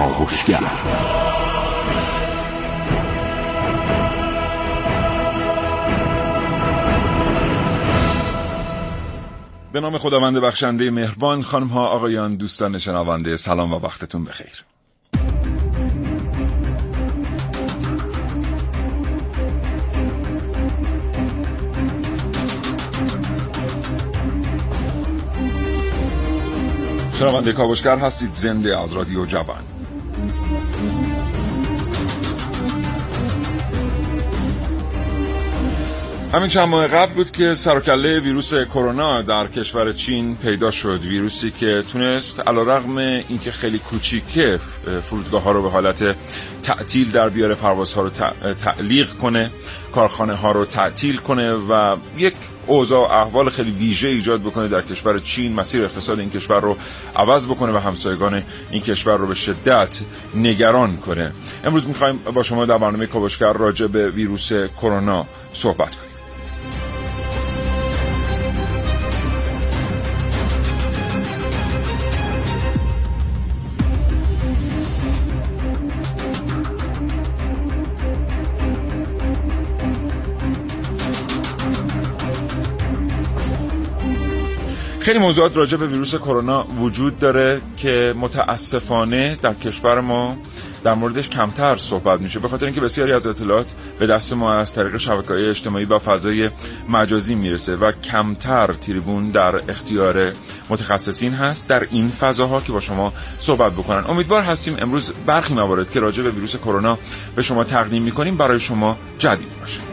کاوشگر به نام خداوند بخشنده مهربان خانم ها آقایان دوستان شنونده سلام و وقتتون بخیر. شنونده کاوشگر هستید زنده از رادیو جوان. همین چند ماه قبل بود که سرکله ویروس کرونا در کشور چین پیدا شد. ویروسی که تونست علیرغم اینکه خیلی کوچیکه فرودگاه ها رو به حالت تعطیل در بیاره پروازها رو تعلیق کنه کارخانه ها رو تعطیل کنه و یک اوضاع احوال خیلی ویژه ایجاد بکنه در کشور چین. مسیر اقتصاد این کشور رو عوض بکنه و همسایگان این کشور رو به شدت نگران کنه. امروز می‌خوایم با شما در برنامه کاوشگر راجع به ویروس کرونا صحبت کنیم. خیلی موضوعات راجع به ویروس کرونا وجود داره که متاسفانه در کشور ما در موردش کمتر صحبت میشه. به خاطر اینکه بسیاری از اطلاعات به دست ما از طریق شبکه اجتماعی و فضای مجازی می‌رسه و کمتر تریبون در اختیار متخصصین هست در این فضاها که با شما صحبت بکنن. امیدوار هستیم امروز برخی موارد که راجع به ویروس کرونا به شما تقدیم می‌کنیم برای شما جدید باشه.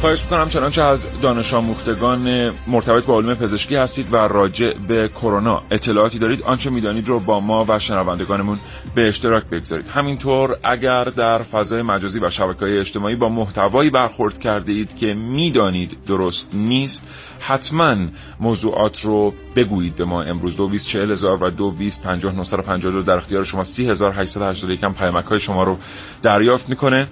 خواهش می‌کنم چنانچه از دانش آموختگان مرتبط با علوم پزشکی هستید و راجع به کرونا اطلاعاتی دارید آنچه می‌دانید رو با ما و شنوندگانمون به اشتراک بگذارید. همینطور اگر در فضای مجازی و شبکه های اجتماعی با محتوایی برخورد کرده اید که می‌دانید درست نیست حتما موضوعات رو بگویید به ما امروز. دو بیست چهل هزار و دو بیست پنجاه دو در اختیار شما. سی هزار هشتصد هشتاد یکم پیامک های شما رو دریافت می‌کنه.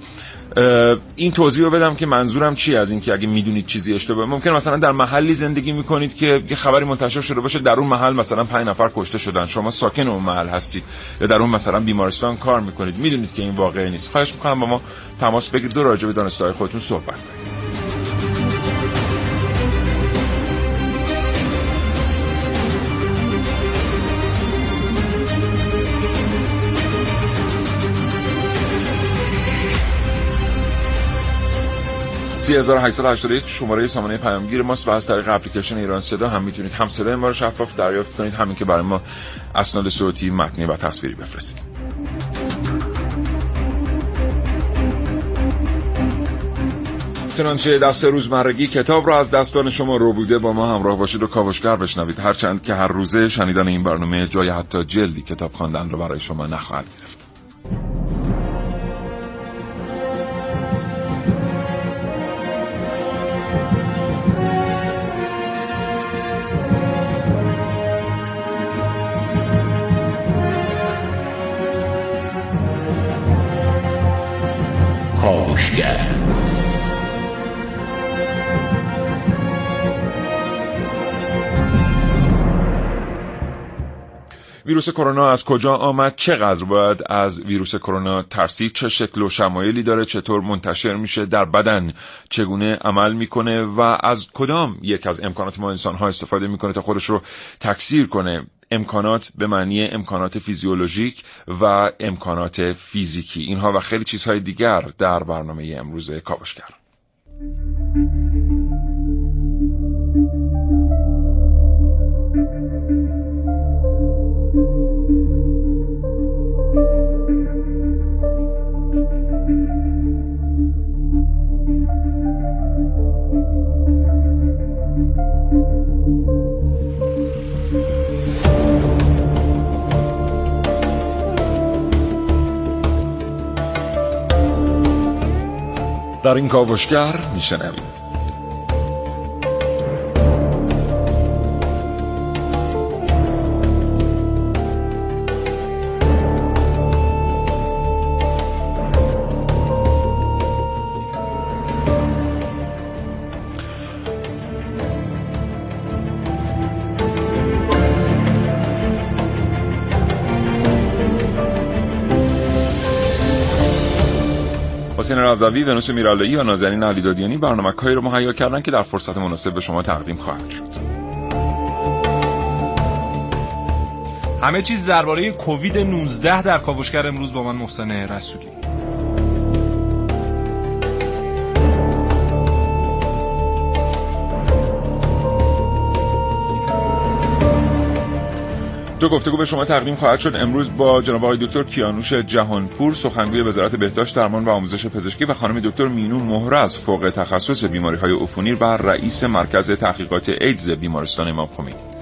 این توضیح رو بدم که منظورم چی از اینکه اگه می‌دونید چیزی اشتباه ممکن مثلا در محلی زندگی می‌کنید که یه خبری منتشر شده باشه در اون محل مثلا پنج نفر کشته شدن. شما ساکن اون محل هستید یا در اون مثلا بیمارستان کار می‌کنید. می‌دونید که این واقعی نیست. خواهش می‌کنم با ما تماس بگیرید. دو راجع به دانستهای خودتون صحبت کنید. 3881 شماره سامانه پیامگیر ماست و از طریق اپلیکیشن ایران صدا هم می‌تونید هم صدای ما رو شفاف دریافت کنید همین که برای ما اسناد صوتی متنی و تصویری بفرستید. چنانچه دست روزمرگی کتاب را از دستان شما رو بوده با ما همراه باشید و کاوشگر بشنوید. هرچند که هر روزه شنیدن این برنامه جای حتی جلدی کتاب خواندن رو برای شما نخواهد گرفت. ویروس کرونا از کجا آمد؟ چقدر باید از ویروس کرونا ترسید؟ چه شکل و شمایلی داره؟ چطور منتشر میشه در بدن؟ چگونه عمل می‌کنه و از کدام یک از امکانات ما انسان ها استفاده می‌کنه تا خودش رو تکثیر کنه؟ امکانات به معنی امکانات فیزیولوژیک و امکانات فیزیکی. اینها و خیلی چیزهای دیگر در برنامه امروز کاوشگر. در این کاوشگر میشنوید حسین رضوی ونوس میرالایی و نازنین علیدادیانی برنامه هایی رو مهیا کردن که در فرصت مناسب به شما تقدیم خواهد شد. همه چیز درباره کووید 19 در کاوشگر امروز با من محسن رسولی. دو گفتگو به شما تقدیم خواهد شد. امروز با جناب آقای دکتر کیانوش جهانپور سخنگوی وزارت بهداشت درمان و آموزش پزشکی و خانم دکتر مینون مهرز فوق تخصص بیماری های عفونی و رئیس مرکز تحقیقات ایدز بیمارستان امام خمینی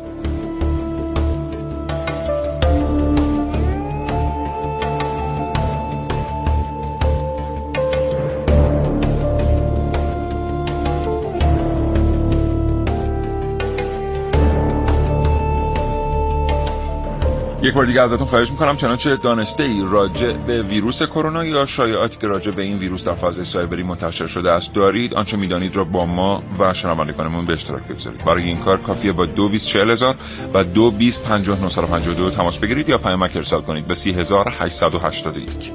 یک بار دیگه ازتون خواهش می‌کنم. چنانچه دانسته ای راجع به ویروس کرونا یا شایعاتی که راجع به این ویروس در فاز سایبری منتشر شده است دارید. آنچه می‌دانید را با ما و شنوندگانمون به اشتراک بگذارید. برای این کار کافیه با دو هزار و دو تماس بگیرید یا پیامک ارسال کنید به 30881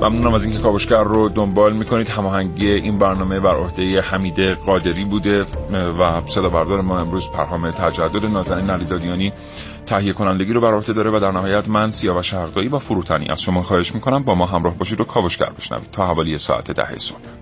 ممنونم از اینکه کاوشگر رو دنبال می‌کنید. هماهنگی این برنامه بر عهده حمید قادری بوده و صدا بردار ما امروز پرهام تجدد نازنین علیدادیانی تهیه کنندگی رو بر عهده داره و در نهایت من سیاوش حقدایی با فروتنی. از شما خواهش می‌کنم با ما همراه باشید و کاوشگر بشنوید. تا حوالی ساعت ده صبح.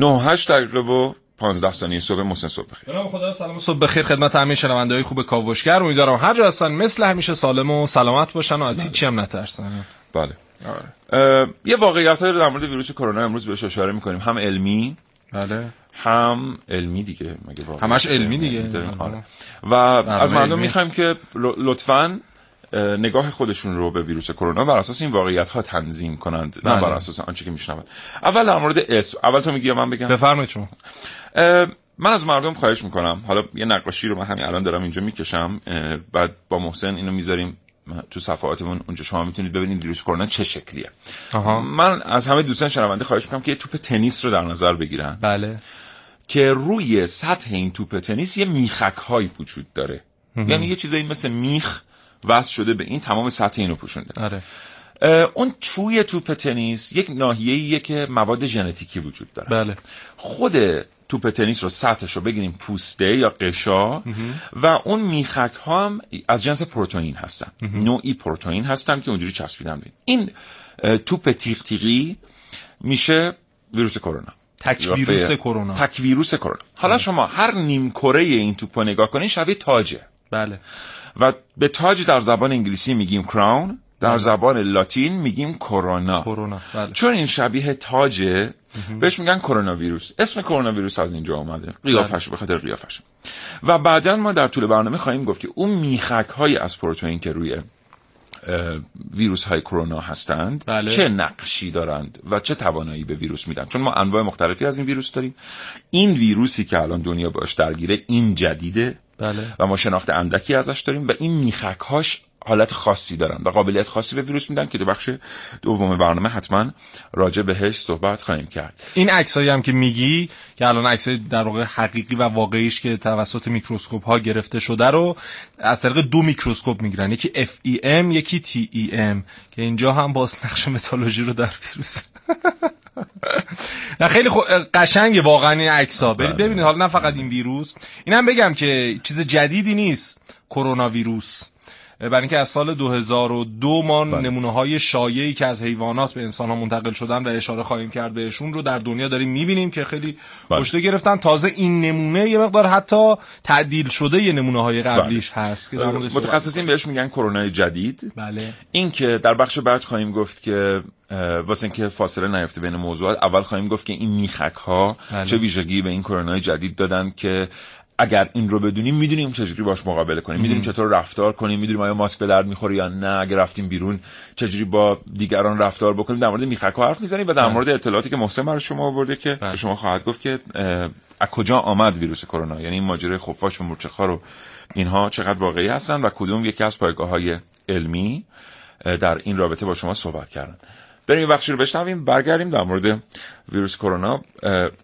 9 8 دقیقه و 15 ثانیه صبح. محسن صبح بخیر. جناب خدا سلام. صبح بخیر خدمت همه شنونده های خوب کاوشگر. امیدوارم هر جا هستن مثل همیشه سالم و سلامت باشن و از بله. هیچ هم نترسن. بله. آره. یه واقعیت های در مورد ویروس کرونا امروز بهش اشاره می‌کنیم. هم علمی بله. هم علمی دیگه. مگه همش علمی دیگه. آره. و از مردم می‌خوایم که لطفاً نگاه خودشون رو به ویروس کرونا بر اساس این واقعیت ها تنظیم کنند نه بله. بر اساس آنچه که میشنوند. اول در مورد اسم اول تو میگی یا من بگم؟ بفرمایید شما. من از مردم خواهش می‌کنم. حالا یه نقاشی رو من همین الان دارم اینجا می‌کشم. بعد با محسن اینو می‌ذاریم تو صفحاتمون اونجا. شما می‌تونید ببینید ویروس کرونا چه شکلیه. آها. من از همه دوستان شنونده خواهش می‌کنم که یه توپ تنیس رو در نظر بگیرن. بله. که روی سطح این توپ تنیس یه میخک های وجود داره. یعنی یه چیزایی مثل میخ وصل شده به این تمام سطح اینو پوشونده. آره. اون توی توپ تنیس یک ناحیه‌ایه که مواد ژنتیکی وجود داره. بله. خود توپ تنیس رو سطحش رو بگیریم پوسته یا قشا و اون میخک ها هم از جنس پروتئین هستن. نوعی پروتئین هستن که اونجوری چسبیدن بین این. توپ تیغ تیغی میشه ویروس کرونا. تک ویروس کرونا. تک ویروس کرونا. حالا شما هر نیم کره این توپ رو نگاه کنین شبیه تاجه. بله. و به تاج در زبان انگلیسی میگیم کراون در بله. زبان لاتین میگیم کرونا کرونا بله. چون این شبیه تاجه بهش میگن کرونا ویروس اسم کرونا ویروس از اینجا اومده قیافش بله. به خاطر قیافش و بعدا ما در طول برنامه خواهیم گفت که اون میخک های از پروتئین که روی ویروس های کرونا هستند بله. چه نقشی دارند و چه توانایی به ویروس میدن چون ما انواع مختلفی از این ویروس داریم این ویروسی که الان دنیا باش درگیره این جدیده بله. و ما شناخت اندکی ازش داریم و این میخک هاش حالت خاصی دارن و قابلیت خاصی به ویروس میدن که تو بخش دوم برنامه حتما راجع بهش صحبت خواهیم کرد. این عکسایی هم که میگی که الان عکسای در واقع حقیقی و واقعیش که توسط میکروسکوپ ها گرفته شده رو از طریق دو میکروسکوپ می‌گیرن. یکی SEM یکی TEM که اینجا هم باز نقش متالورژی رو در ویروس. نه خیلی خو... قشنگ واقعا این عکس ها برید بله. ببینید حالا نه فقط این ویروس. اینم بگم که چیز جدیدی نیست کرونا ویروس. برای اینکه از سال 2002 ما بله. نمونه های شایعی که از حیوانات به انسان ها منتقل شدن و اشاره خواهیم کرد بهشون رو در دنیا داریم می‌بینیم که خیلی بله. کشته گرفتن تازه این نمونه یه مقدار حتی تعدیل شده یه نمونه های قبلیش بله. هست که در متخصصین بهش میگن کرونا جدید بله این که در بخش بعد خواهیم گفت که واسه اینکه فاصله نیفته بین موضوعات اول خواهیم گفت که این میخک ها بله. چه ویژگی به این کرونا جدید دادن که اگر این رو بدونیم می‌دونیم چجوری باش مقابله کنیم. می‌دونیم چطور رفتار کنیم. می‌دونیم آیا ماسک به درد می‌خوره یا نه. اگر رفتیم بیرون چجوری با دیگران رفتار بکنیم. در مورد میخک حرف می‌زنیم و در بله. مورد اطلاعاتی که محسن برای شما آورده که به بله. شما خواهد گفت که از کجا آمد ویروس کرونا؟ یعنی این ماجرای خفاش و مورچه‌خوار و اینها چقدر واقعی هستن و کدوم یکی از پایگاه های علمی در این رابطه با شما صحبت کردن؟ بریم بخشی رو بشنویم برگردیم در مورد ویروس کرونا.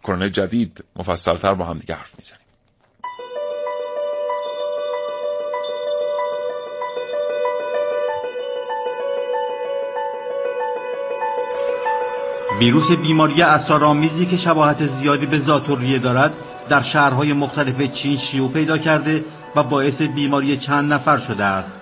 کرونا جدید مفصلتر با هم دیگه حرف می‌زنیم. ویروس بیماری اسرارآمیزی که شباهت زیادی به ذاتوریه دارد در شهرهای مختلف چین شیوع پیدا کرده و باعث بیماری چند نفر شده است.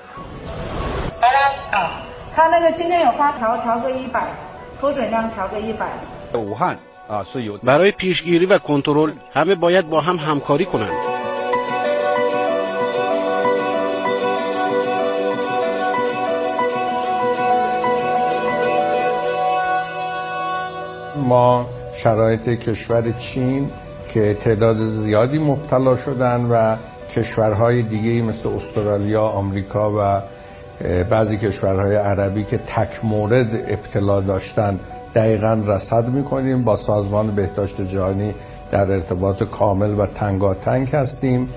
برای پیشگیری و کنترل همه باید با هم همکاری کنند. ما شرایط کشور چین که تعداد زیادی مبتلا شدن و کشورهای دیگه مثل استرالیا، آمریکا و بعضی کشورهای عربی که تک مورد ابتلا داشتن دقیقا رصد می‌کنیم با سازمان بهداشت جهانی در ارتباط کامل و تنگاتنگ هستیم.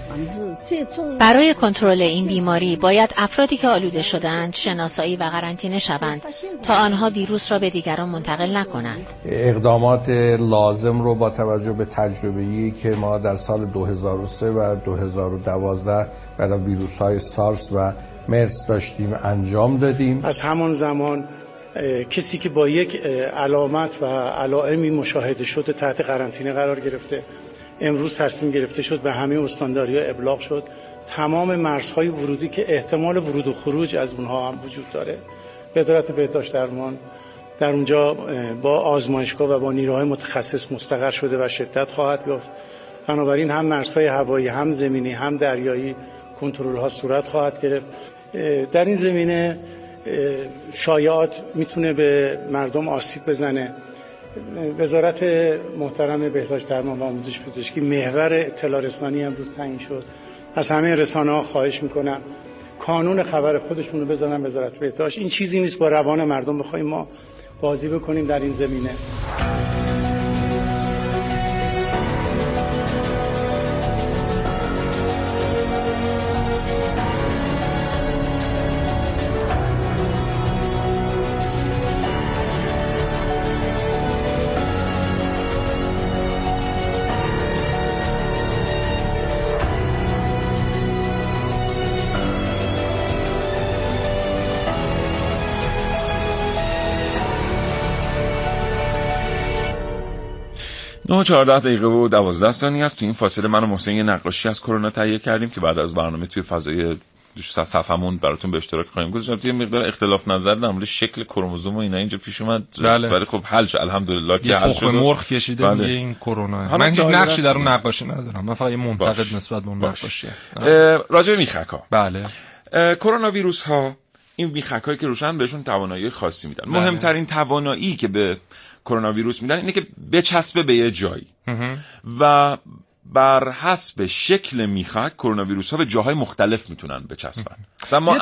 برای کنترل این بیماری باید افرادی که آلوده شدند شناسایی و قرنطینه شوند تا آنها ویروس را به دیگران منتقل نکنند. اقدامات لازم رو با توجه به تجربه‌ای که ما در سال 2003 و 2012 برای ویروس های سارس و مرس داشتیم انجام دادیم. از همان زمان کسی که با یک علامت و علائمی مشاهده شده تحت قرنطینه قرار گرفته. امروز تصمیم گرفته شد و همه استانداری ها ابلاغ شد. تمام مرزهای ورودی که احتمال ورود و خروج از اونها هم وجود داره. وزارت بهداشت درمان. در اونجا با آزمایشگاه و با نیروهای متخصص مستقر شده و شدت خواهد یافت. بنابراین هم مرزهای هوایی هم زمینی هم دریایی کنترل ها صورت خواهد گرفت. در این زمینه شایعات می‌تونه به مردم آسیب بزنه. وزارت محترم بهداشت درمان و آموزش پزشکی محور اطلاع رسانی امروز تعیین شد. از همه رسانه ها خواهش می‌کنم کانون خبر خودشون رو بذارن وزارت بهداشت. این چیزی نیست با روان مردم بخوایم ما بازی بکنیم در این زمینه. نه 14 دقیقه و 12 ثانیه است. تو این فاصله من و محسن یه نقاشی از کرونا تهیه کردیم که بعد از برنامه توی فضای صفحمون براتون به اشتراک خواهیم گذاشت یه مقدار اختلاف نظر در مورد شکل کروموزوم و اینا اینجا پیش اومد. بله. ولی خب حل شد الحمدلله که حل شد مرغ کشیده بله. این کرونا. من هیچ نقشی در اون نقاشی ندارم. من فقط یه منتقد نسبت به اون نقاشی راجع به میخک ها بله کرونا ویروس ها این میخک هایی که روشن بهشون توانایی خاصی میدن. بله. مهمترین توانایی که به کرونا ویروس میدن اینه که بچسبه به یه جایی و بر حسب شکل میخک کرونا ویروس ها به جاهای مختلف می‌تونن بچسبن مثلا ما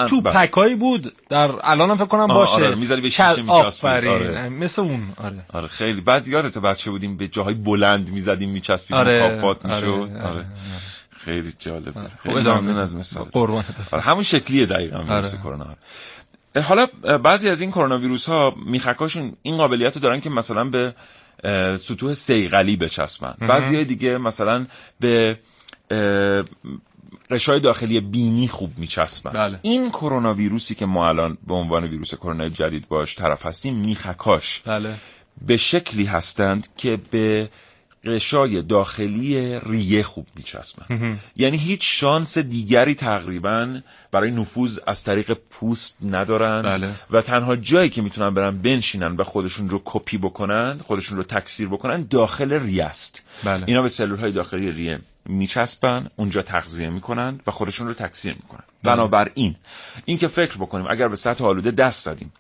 یه بود در الان هم فکر کنم باشه آره می‌ذاری به شیشه میچسبی آره. مثل اون آره آره خیلی بعد یادت بچه بودیم به جاهای بلند می‌زدیم میچسبیم آره. مکافات می‌شد آره. آره. آره. خیلی جالب بود خیلی ممنون از مثال قربان آره. همون شکلیه دقیقاً ویروس آره. کرونا حالا بعضی از این کرونا ویروس ها میخکاشون این قابلیت رو دارن که مثلا به سطوح سیغلی بچسبن بعضی دیگه مثلا به قشای داخلی بینی خوب میچسبن بله. این کرونا ویروسی که ما الان به عنوان ویروس کرونا جدید باش طرف هستیم میخکاش بله. به شکلی هستند که به قشای داخلی ریه خوب میچسبن یعنی هیچ شانس دیگری تقریبا برای نفوذ از طریق پوست ندارن. بله. و تنها جایی که می‌تونن برن بنشینن و خودشون رو کپی بکنن خودشون رو تکثیر بکنن داخل ریه است. بله. اینا به سلول های داخلی ریه میچسبن اونجا تغذیه می‌کنن و خودشون رو تکثیر می‌کنن. بنابراین این که فکر بکنیم اگر به سطح آلوده دست زدیم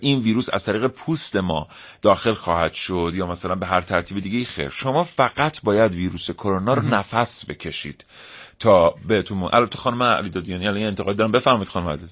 این ویروس از طریق پوست ما داخل خواهد شد یا مثلا به هر ترتیب دیگه خیر. شما فقط باید ویروس کرونا رو نفس بکشید تا بهتون البته خانم علی دادیانی الان انتقاد دارم. بفرمایید خانم علی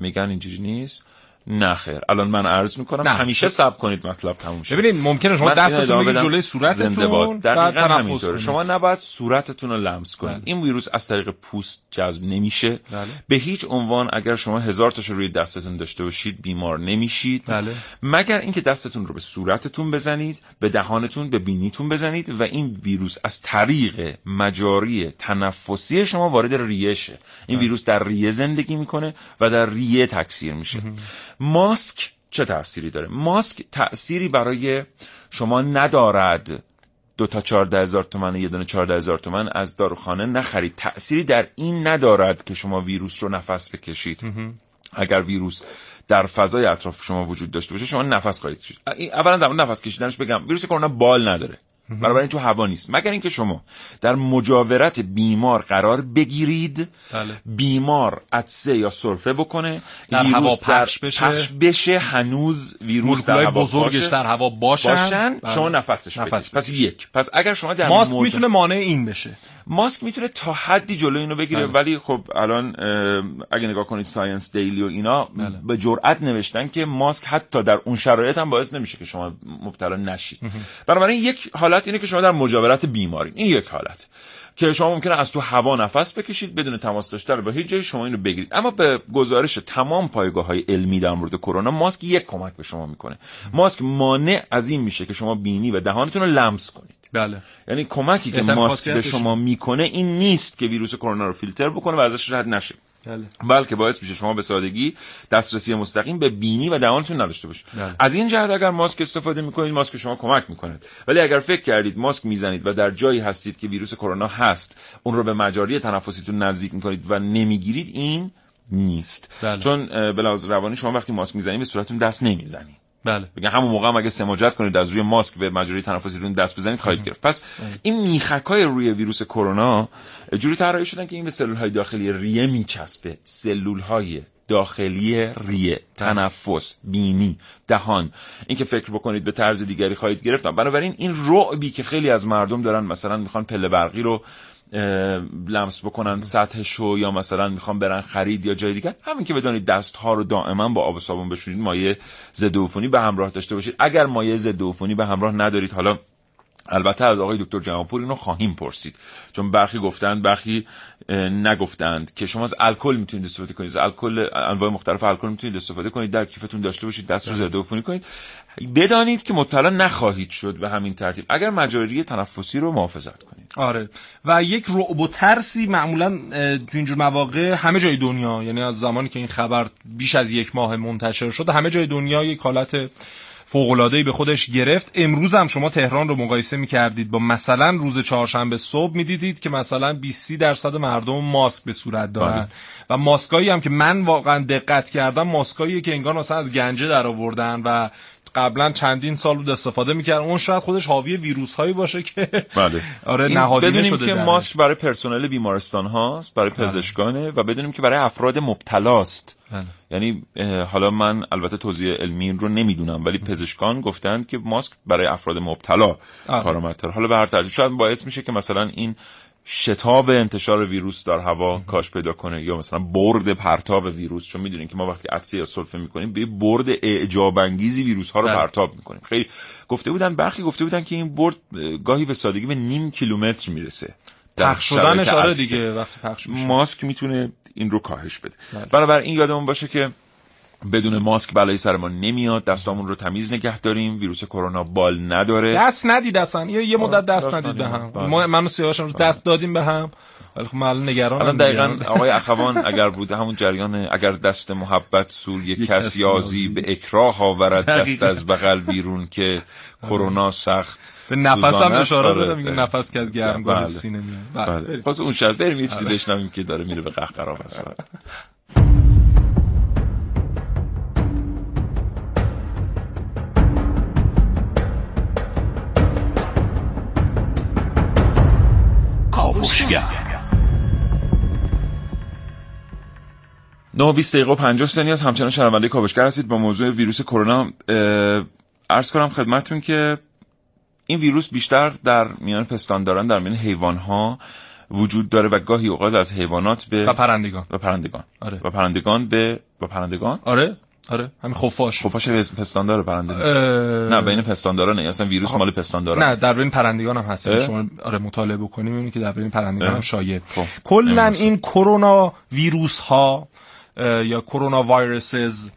میگن اینجوری نیست؟ نه خیر الان من عرض می‌کنم نه. همیشه صبر کنید مطلب تموم شه ببینید ممکنه شما دستتون بدم. جلوی. صورتتون دقیقاً تنفس همینطوره. شما نباید صورتتون رو لمس کنید بله. این ویروس از طریق پوست جذب نمیشه بله. به هیچ عنوان اگر شما هزار تاش روی دستتون داشته باشید بیمار نمیشید بله. مگر اینکه دستتون رو به صورتتون بزنید به دهانتون به بینیتون بزنید و این ویروس از طریق مجاری تنفسی شما وارد ریه شه این ویروس در ریه زندگی می‌کنه و در ریه تکثیر میشه ماسک چه تأثیری داره؟ ماسک تأثیری برای شما ندارد. دو تا چهارده هزار تومن یه دونه چهارده هزار تومن از داروخانه نخرید. تأثیری در این ندارد که شما ویروس رو نفس بکشید. اگر ویروس در فضای اطراف شما وجود داشته باشه شما نفس خواهید کشید. اولا در نفس کشیدنش بگم. ویروس کرونا بال نداره. بنابراین تو هوا نیست مگر اینکه شما در مجاورت بیمار قرار بگیرید بله. بیمار عطسه یا سرفه بکنه در ویروس هوا در پخش بشه. پخش بشه هنوز ویروس در هوا بزرگش باشه. در هوا باشن, باشن بله. شما نفسش نفس بدید پس یک پس اگر شما در ماسک موج- می‌تونه مانع این بشه ماسک می‌تونه تا حدی جلو اینو بگیره بله. ولی خب الان اگه نگاه کنید ساینس دیلی و اینا بله. به جرئت نوشتن که ماسک حتی در اون شرایط هم باعث نمیشه که شما مبتلا نشید. بنابراین یک حالت اینه که شما در مجاورت بیماری این یک حالت که شما ممکنه از تو هوا نفس بکشید بدون تماس داشتن با هیچ جایی شما اینو بگیرید. اما به گزارش تمام پایگاه های علمی در مورد کرونا ماسک یک کمک به شما می‌کنه. ماسک مانع از این میشه که شما بینی و دهانتون رو لمس کنید. بله. یعنی کمکی که ماسک به شما می‌کنه این نیست که ویروس کرونا رو فیلتر بکنه و ازش رد نشه. بله. بلکه باعث میشه شما به سادگی دسترسی مستقیم به بینی و دهانتون نداشته باشید. بله. از این جهت اگر ماسک استفاده می‌کنید ماسک شما کمک می‌کنه ولی اگر فکر کردید ماسک می‌زنید و در جایی هستید که ویروس کرونا هست اون رو به مجاری تنفسیتون نزدیک می‌کنید و نمی‌گیرید این نیست. بله. چون لحاظ روانی شما وقتی ماسک می‌زنید به صورتتون دست نمی‌زنید. بله. بگن همون موقع هم اگه سماجت کنید از روی ماسک به مجاری تنفسیتون دست بزنید خواهید گرفت. پس این میخک های روی ویروس کرونا جوری طراحی شدن که این به سلول های داخلی ریه میچسبه. سلول های داخلی ریه تنفس بینی دهان. اینکه فکر بکنید به طرز دیگری خواهید گرفت. بنابراین این رعبی که خیلی از مردم دارن مثلا می‌خوان پله برقی رو لمس بکنن سطحشو یا مثلا می‌خوان برن خرید یا جای دیگر. همین که بدانید دست ها رو دائما با آب و صابون بشورید مایع ضد عفونی به همراه داشته باشید. اگر مایع ضد عفونی به همراه ندارید حالا البته از آقای دکتر جهانپور اینو خواهیم پرسید. چون برخی گفتند برخی نگفتند که شما از الکل می‌تونید استفاده کنید. از الکل انواع مختلف الکل می‌تونید استفاده کنید. در کیفتون داشته باشید دست رو ضد عفونی کنید. بدانید که مبتلا نخواهید شد به همین ترتیب. اگر مجاری تنفسی رو محافظت کنید. آره. و یک رعب و ترسی معمولا تو اینجور مواقع همه جای دنیا یعنی از زمانی که این خبر بیش از یک ماه منتشر شد همه جای دنیا یک حالت فوق‌العاده‌ای به خودش گرفت. امروز هم شما تهران رو مقایسه می‌کردید با مثلا روز چهارشنبه صبح می‌دیدید که مثلا 20 درصد مردم ماسک به صورت دارن. و ماسکایی هم که من واقعا دقت کردم ماسکایی که انگار مثلا از گنجه در آوردن و قبلا چندین سال بود استفاده می‌کرد اون شاید خودش حاوی ویروس هایی باشه که بله آره نهادینه شده که درش. ماسک برای پرسنل بیمارستان هاست برای پزشکانه و بدونیم که برای افراد مبتلاست بله. یعنی حالا من البته توضیح علمی این رو نمی‌دونم ولی پزشکان گفتند که ماسک برای افراد مبتلا آره. کارآمدتر حالا به هر ترتیب شاید باعث میشه که مثلا این شتاب انتشار ویروس در هوا کاش پیدا کنه یا مثلا برد پرتاب ویروس چون می‌دونین که ما وقتی عطسه یا سلفه می‌کنیم به برد اعجاب انگیزی ویروس ها رو بله. پرتاب می‌کنیم خیلی گفته بودن برخی گفته بودن که این برد اه، گاهی به سادگی به نیم کیلومتر می‌رسه پخش شدنش آره. دیگه وقتی پخش میشه ماسک می‌تونه این رو کاهش بده بله. بنابراین یادمون باشه که بدون ماسک بلای سر ما نمیاد دستامون رو تمیز نگه داریم ویروس کرونا بال نداره. دست ندید اصلا. یه, یه مدت دست دست ندید به. هم. بله. ما من و سیاوش امروز دست دادیم به هم. ولی خب من نگران الان دقیقا آقای اخوان اگر بوده همون جریان اگر دست محبت سوی کس یازی به اکراه آورد دست از بغل بیرون که کرونا سخت به نفس هم اشاره داره میگه نفس که از گرمگاه بله. سینه میاد. بله. خواست اون شب بریم یه چیزی بشنویم که داره میره به قهقرا نه 20 دقیقه و 50 ثانیه از همچنان شنونده کاوشگر هستید. با موضوع ویروس کرونا عرض کنم خدمتتون که این ویروس بیشتر در میان پستانداران در میان حیوان ها وجود داره و گاهی اوقات از حیوانات به و پرندگان. و پرندگان. آره. و پرندگان به و پرندگان؟ آره. آره همین خفاش خفاش پستاندار پرنده نیست اه، نه بین پستانداران اصلا ویروس مال پستانداران نه در بین پرندگان هم هست اه؟ شما آره مطالعه بکنیم می‌بینید که در بین پرندگان؟ هم شایع خب. کلا. این کرونا ویروس ها یا کرونا وایرسز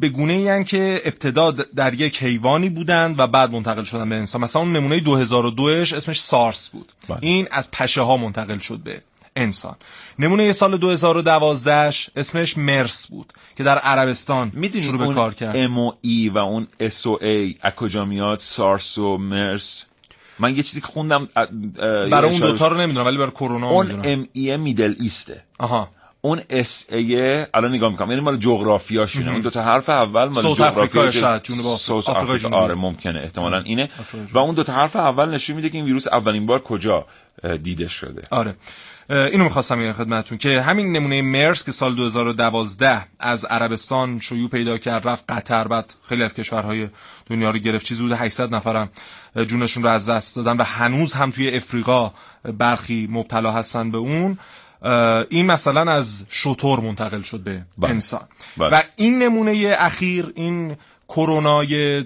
به گونه ای که ابتدا در یک حیوانی بودند و بعد منتقل شدن به انسان مثلا اون نمونه 2002ش اسمش سارس بود بله. این از پشه ها منتقل شد به انسان. نمونه سال 2012 اسمش مرس بود که در عربستان شروع به کار کرد. ام و ای و اون اس و ای از کجا میاد؟ سارس و مرس من یه چیزی که خوندم یه برای اون دوتا رو نمی‌دونم ولی برای کرونا اون ام ای میدل ایسته آها. اون اس ای الان نگاه می‌کنم یعنی مال جغرافیاشونه. اون دو تا حرف اول مال جغرافیا شاید، جنوب آفریقا- آفریقا. آره ممکنه. احتمالا اینه. و اون دو تا حرف اول نشون میده که این ویروس اولین بار کجا دیده شده. آره. اینو می‌خواستم بگم خدمتتون که همین نمونه مرس که سال 2012 از عربستان شیوع پیدا کرد رفت قطر بعد خیلی از کشورهای دنیا رو گرفت چیزی حدود 800 نفرم جونشون رو از دست دادن و هنوز هم توی افریقا برخی مبتلا هستن به اون این مثلا از شطور منتقل شد به بله. انسان بله. و این نمونه اخیر این کرونای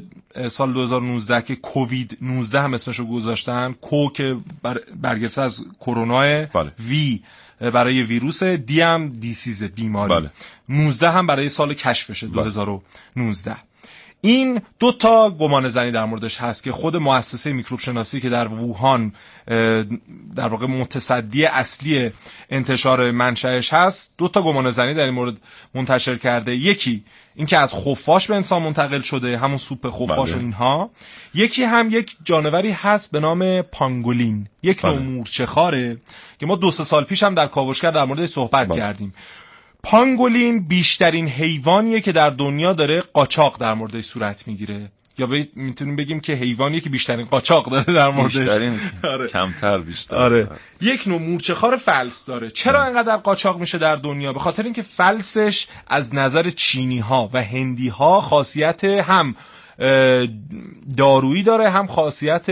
سال 2019 که کووید 19 هم اسمشو گذاشتن کو که بر برگرفته از کرونا بله. وی برای ویروس دی هم دیسیز بیماری بله. 19 هم برای سال کشفشه 2019 این دو تا گمان زنی در موردش هست که خود مؤسسه میکروب شناسی که در ووهان در واقع متصدی اصلی انتشار منشأش هست دو تا گمان زنی در این مورد منتشر کرده یکی اینکه از خفاش به انسان منتقل شده همون سوپ خفاش بله. و اینها یکی هم یک جانوری هست به نام پانگولین یک نوع بله. مورچه‌خواره که ما دو سه سال پیش هم در کاوشگر در موردش صحبت بله. کردیم پانگولین بیشترین حیوانیه که در دنیا داره قاچاق در موردش صورت می‌گیره. یا ب... می‌تونیم بگیم که حیوانیه که بیشترین قاچاق داره در موردش. بیشترین آره. کمتر بیشتر. آره. یک نوع مورچه‌خوار فلس داره. چرا انقدر قاچاق میشه در دنیا؟ به خاطر اینکه فلسش از نظر چینی ها و هندی ها خاصیت هم دارویی داره هم خاصیت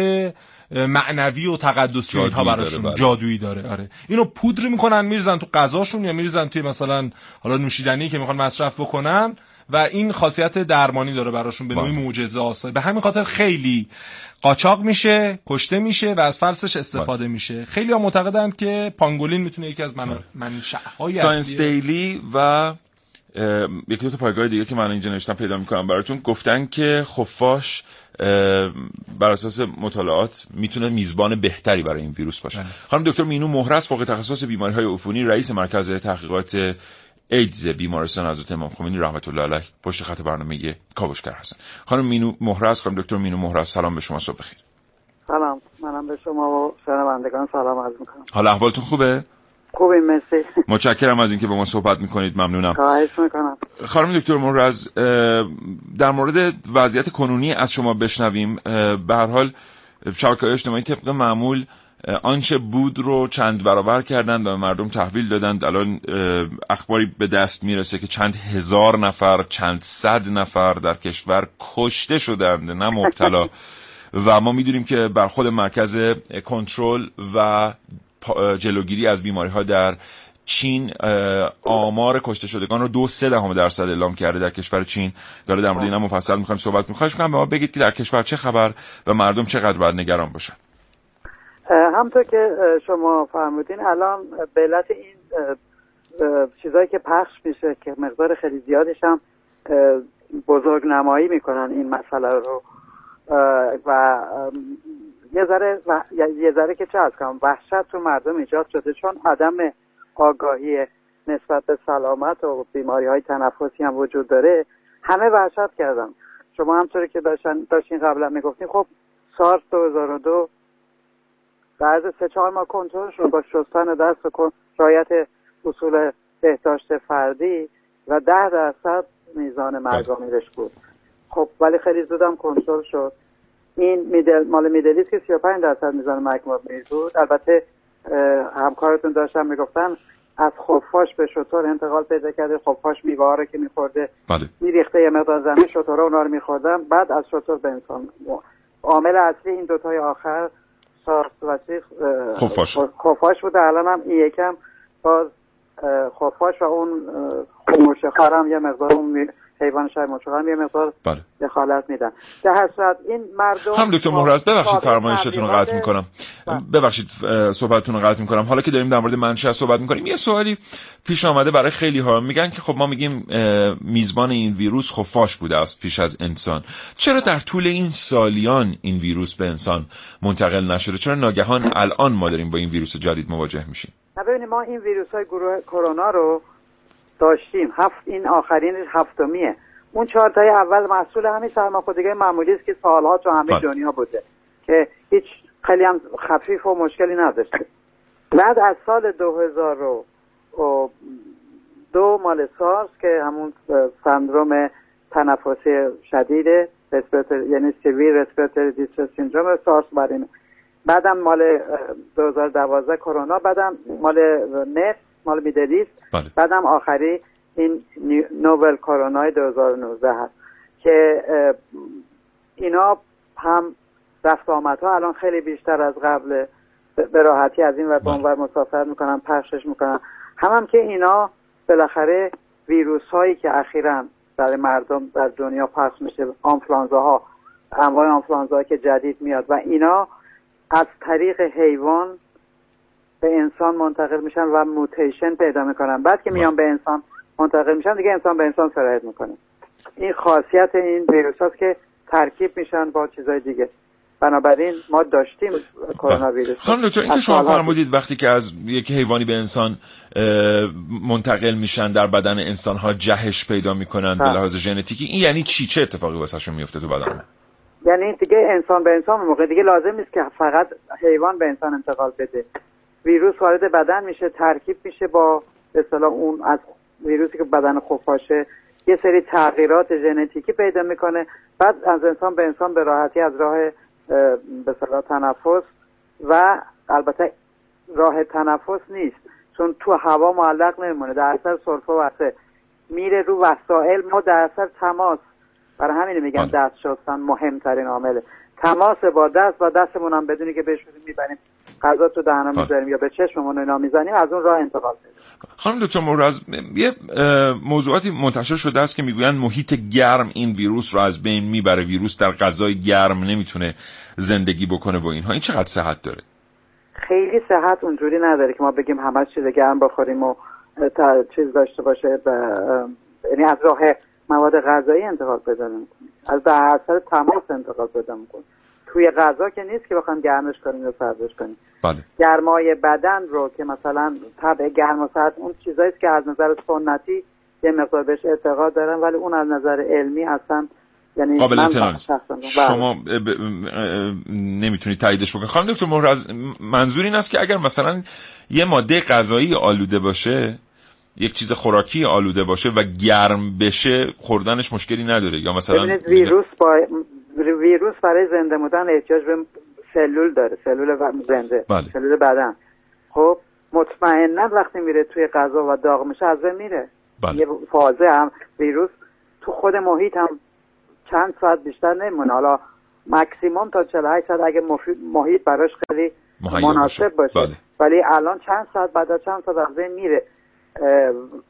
معنوی و تقدسی و اینها براشون. داره، بله. جادویی داره آره. اینو پودر می‌کنن میریزن تو غذاشون یا میریزن توی مثلا حالا نوشیدنی که می‌خوان مصرف بکنن و این خاصیت درمانی داره براشون به نوعی بله. معجزه آسایی. به همین خاطر خیلی قاچاق میشه کشته میشه و از فلسش استفاده میشه. خیلی ها معتقدند که پانگولین می‌تونه یکی از من منشأهای Science Daily و یکی دو تا پایگاه دیگه که من اینجا نوشتم پیدا می‌کنم براتون. گفتن که خفاش بر اساس مطالعات می‌تونه میزبان بهتری برای این ویروس باشه. بله. خانم دکتر مینو مهرس فوق تخصص بیماری های عفونی رئیس مرکز تحقیقات ایدز بیمارستان حضرت امام خمینی رحمت الله علیه پشت خط برنامه کاوشگر هستن. خانم مینو مهرس خانم دکتر مینو مهرس سلام به شما صبح بخیر. سلام. منم به شما و شنوندگان سلام عرض می‌کنم. حال احوالتون خوبه؟ خوبی مرسی. متشکرم از اینکه با ما صحبت می‌کنید. ممنونم. خواهش می‌کنم. خانم دکتر مورز در مورد وضعیت کنونی از شما بشنویم. به هر حال شبکه اجتماعی طبق معمول آنچه بود رو چند برابر کردند و مردم تحویل دادند. الان اخباری به دست می‌رسه که چند هزار نفر چند صد نفر در کشور کشته شدند نه مبتلا. و ما می‌دونیم که بر خود مرکز کنترل و جلوگیری از بیماری ها در چین آمار کشته شدگان رو دو سه دهم درصد اعلام کرده در کشور چین. داره در مورد اینا مفصل می‌خوایم صحبت می‌خوایم کنم به ما بگید که در کشور چه خبر و مردم چقدر باید نگران باشن. همطور که شما فرمودین الان به علت این چیزایی که پخش میشه که مقدار خیلی زیادش هم بزرگ نمایی می‌کنن این مسئله رو. و یه ذره و... یه ذره که چه از کنم وحشت تو مردم ایجاد شده چون عدم آگاهی نسبت به سلامت و بیماری های تنفسی هم وجود داره. همه وحشت کردن. شما همطوری که داشتن داشتین قبلا می‌گفتین خب سارس 2002 بعد سه چهار ماه کنترل شد با شستن دست و رایت اصول بهداشت فردی و ده درصد میزان مرگامیرش بود. خب ولی خیلی زودم کنترل شد. این میدل مال میدلیست که 35 درصد میزان مرگ بود البته همکارتون داشتن می‌گفتن از خفاش به شطور انتقال پیدا کرده خفاش میوه رو که میخورده بله. میریخته یه مقدار زمین شطور اونا رو میخوردن بعد از شطور به انسان عامل اصلی این دوتای آخر سارس و خفاش. خفاش بوده الان هم این یکم باز خفاش و اون خموشه خارم یه مقدار اون حیوان شای مشغل یه مقدار بله. دخالت میدن. در صورت این مردم هم دکتر مهرز ببخشید فرمایشتون رو قطع می‌کنم. بله. ببخشید صحبتتون رو قطع می‌کنم. حالا که داریم در مورد منشأ صحبت می‌کنیم یه سوالی پیش آمده برای خیلی ها میگن که خب ما میگیم میزبان این ویروس خفاش بوده از پیش از انسان. چرا در طول این سالیان این ویروس به انسان منتقل نشده؟ چرا ناگهان الان ما داریم با این ویروس جدید مواجه میشیم؟ ببینید ما این ویروس های گروه کرونا رو داشتیم. هفت این آخرین هفتمیه. اون چهار تای اول مسئول همین سرماخوردگی معمولی است که سالها تو همه بله. دنیا بوده که هیچ خیلی هم خفیف و مشکلی نداشته. بعد از سال 2000 دو مال سارس که همون سندروم تنفسی شدید یعنی سیویر رسپیراتوری دیسترس سیندروم سارس برین بعدم مال 2012 کرونا بعدم مال نفت. مال میدلیست بله. بعدم آخری این نوبل کرونا 2019 هست که اینا هم رفت آمدها الان خیلی بیشتر از قبل به راحتی از این و به بله. مسافرت می‌کنن پخشش می‌کنن هم هم که اینا بالاخره ویروس هایی که اخیرا در مردم در دنیا پخش میشه آنفلانزا ها انواع آنفلانزا که جدید میاد و اینا از طریق حیوان به انسان منتقل میشن و موتیشن پیدا می‌کنن. بعد که میان به انسان منتقل میشن دیگه انسان به انسان سرایت می‌کنه. این خاصیت این ویروس هاست که ترکیب میشن با چیزای دیگه. بنابراین ما داشتیم کرونا ویروس. خانم دکتر اینکه شما فرمودید وقتی که از یک حیوانی به انسان منتقل میشن در بدن انسان ها جهش پیدا می‌کنن به لحاظ ژنتیکی این یعنی چی؟ چه اتفاقی واسهشون میفته تو بدن؟ یعنی دیگه انسان به انسان موقع دیگه لازم نیست که فقط حیوان به انسان انتقال بده. ویروس وارد بدن میشه ترکیب میشه با به اون از ویروسی که بدن خفاشه یه سری تغییرات ژنتیکی پیدا می‌کنه. بعد از انسان به انسان به راحتی از راه به تنفس و البته راه تنفس نیست چون تو هوا معلق نمیمونه در اثر سرفه و میره رو وسایل ما در اثر تماس. برای همین میگن بله. دست شستن مهمترین عامله. تماس با دست و دستمون هم بدونی که بهش می‌بریم غذا تو دهنم بله. می‌ذاریم یا به چشممون اینا می‌زنیم از اون راه انتقال خانم دکتر مورز یه موضوعاتی منتشر شده است که می‌گویند محیط گرم این ویروس رو از بین می‌بره. ویروس در غذای گرم نمی‌تونه زندگی بکنه و اینها. این چقدر صحت داره؟ خیلی صحت اونجوری نداره که ما بگیم همه چیز گرم بخوریم و تا چیز داشته باشه یعنی از راه مواد غذایی انتقال پیدا از در اثر تماس انتقال پیدا می‌کنه. توی غذا که نیست که بخوام گرمش کنیم یا سردش کنیم بله. گرمای بدن رو که مثلا طبع گرم و سرد اون چیزایی که از نظر سنتی یه مقدار بهش اعتقاد دارن ولی اون از نظر علمی اصلا یعنی قابل بله. شما نمی‌تونید تاییدش بکنید خانم دکتر مهر از منظور این است که اگر مثلا یه ماده غذایی آلوده باشه یک چیز خوراکی آلوده باشه و گرم بشه خوردنش مشکلی نداره یا مثلا ویروس با ویروس برای زنده بودن احتیاج به سلول داره سلول زنده بله. سلول بدن. خب مطمئنا وقتی میره توی غذا و داغ میشه از بین میره. بله. یه فازه هم ویروس تو خود محیط هم چند ساعت بیشتر نمیمونه. حالا مکسیموم تا 48 ساعت اگه محیط براش خیلی مناسب باشه, بله. ولی الان چند ساعت بعد از چند ساعت از بین میره.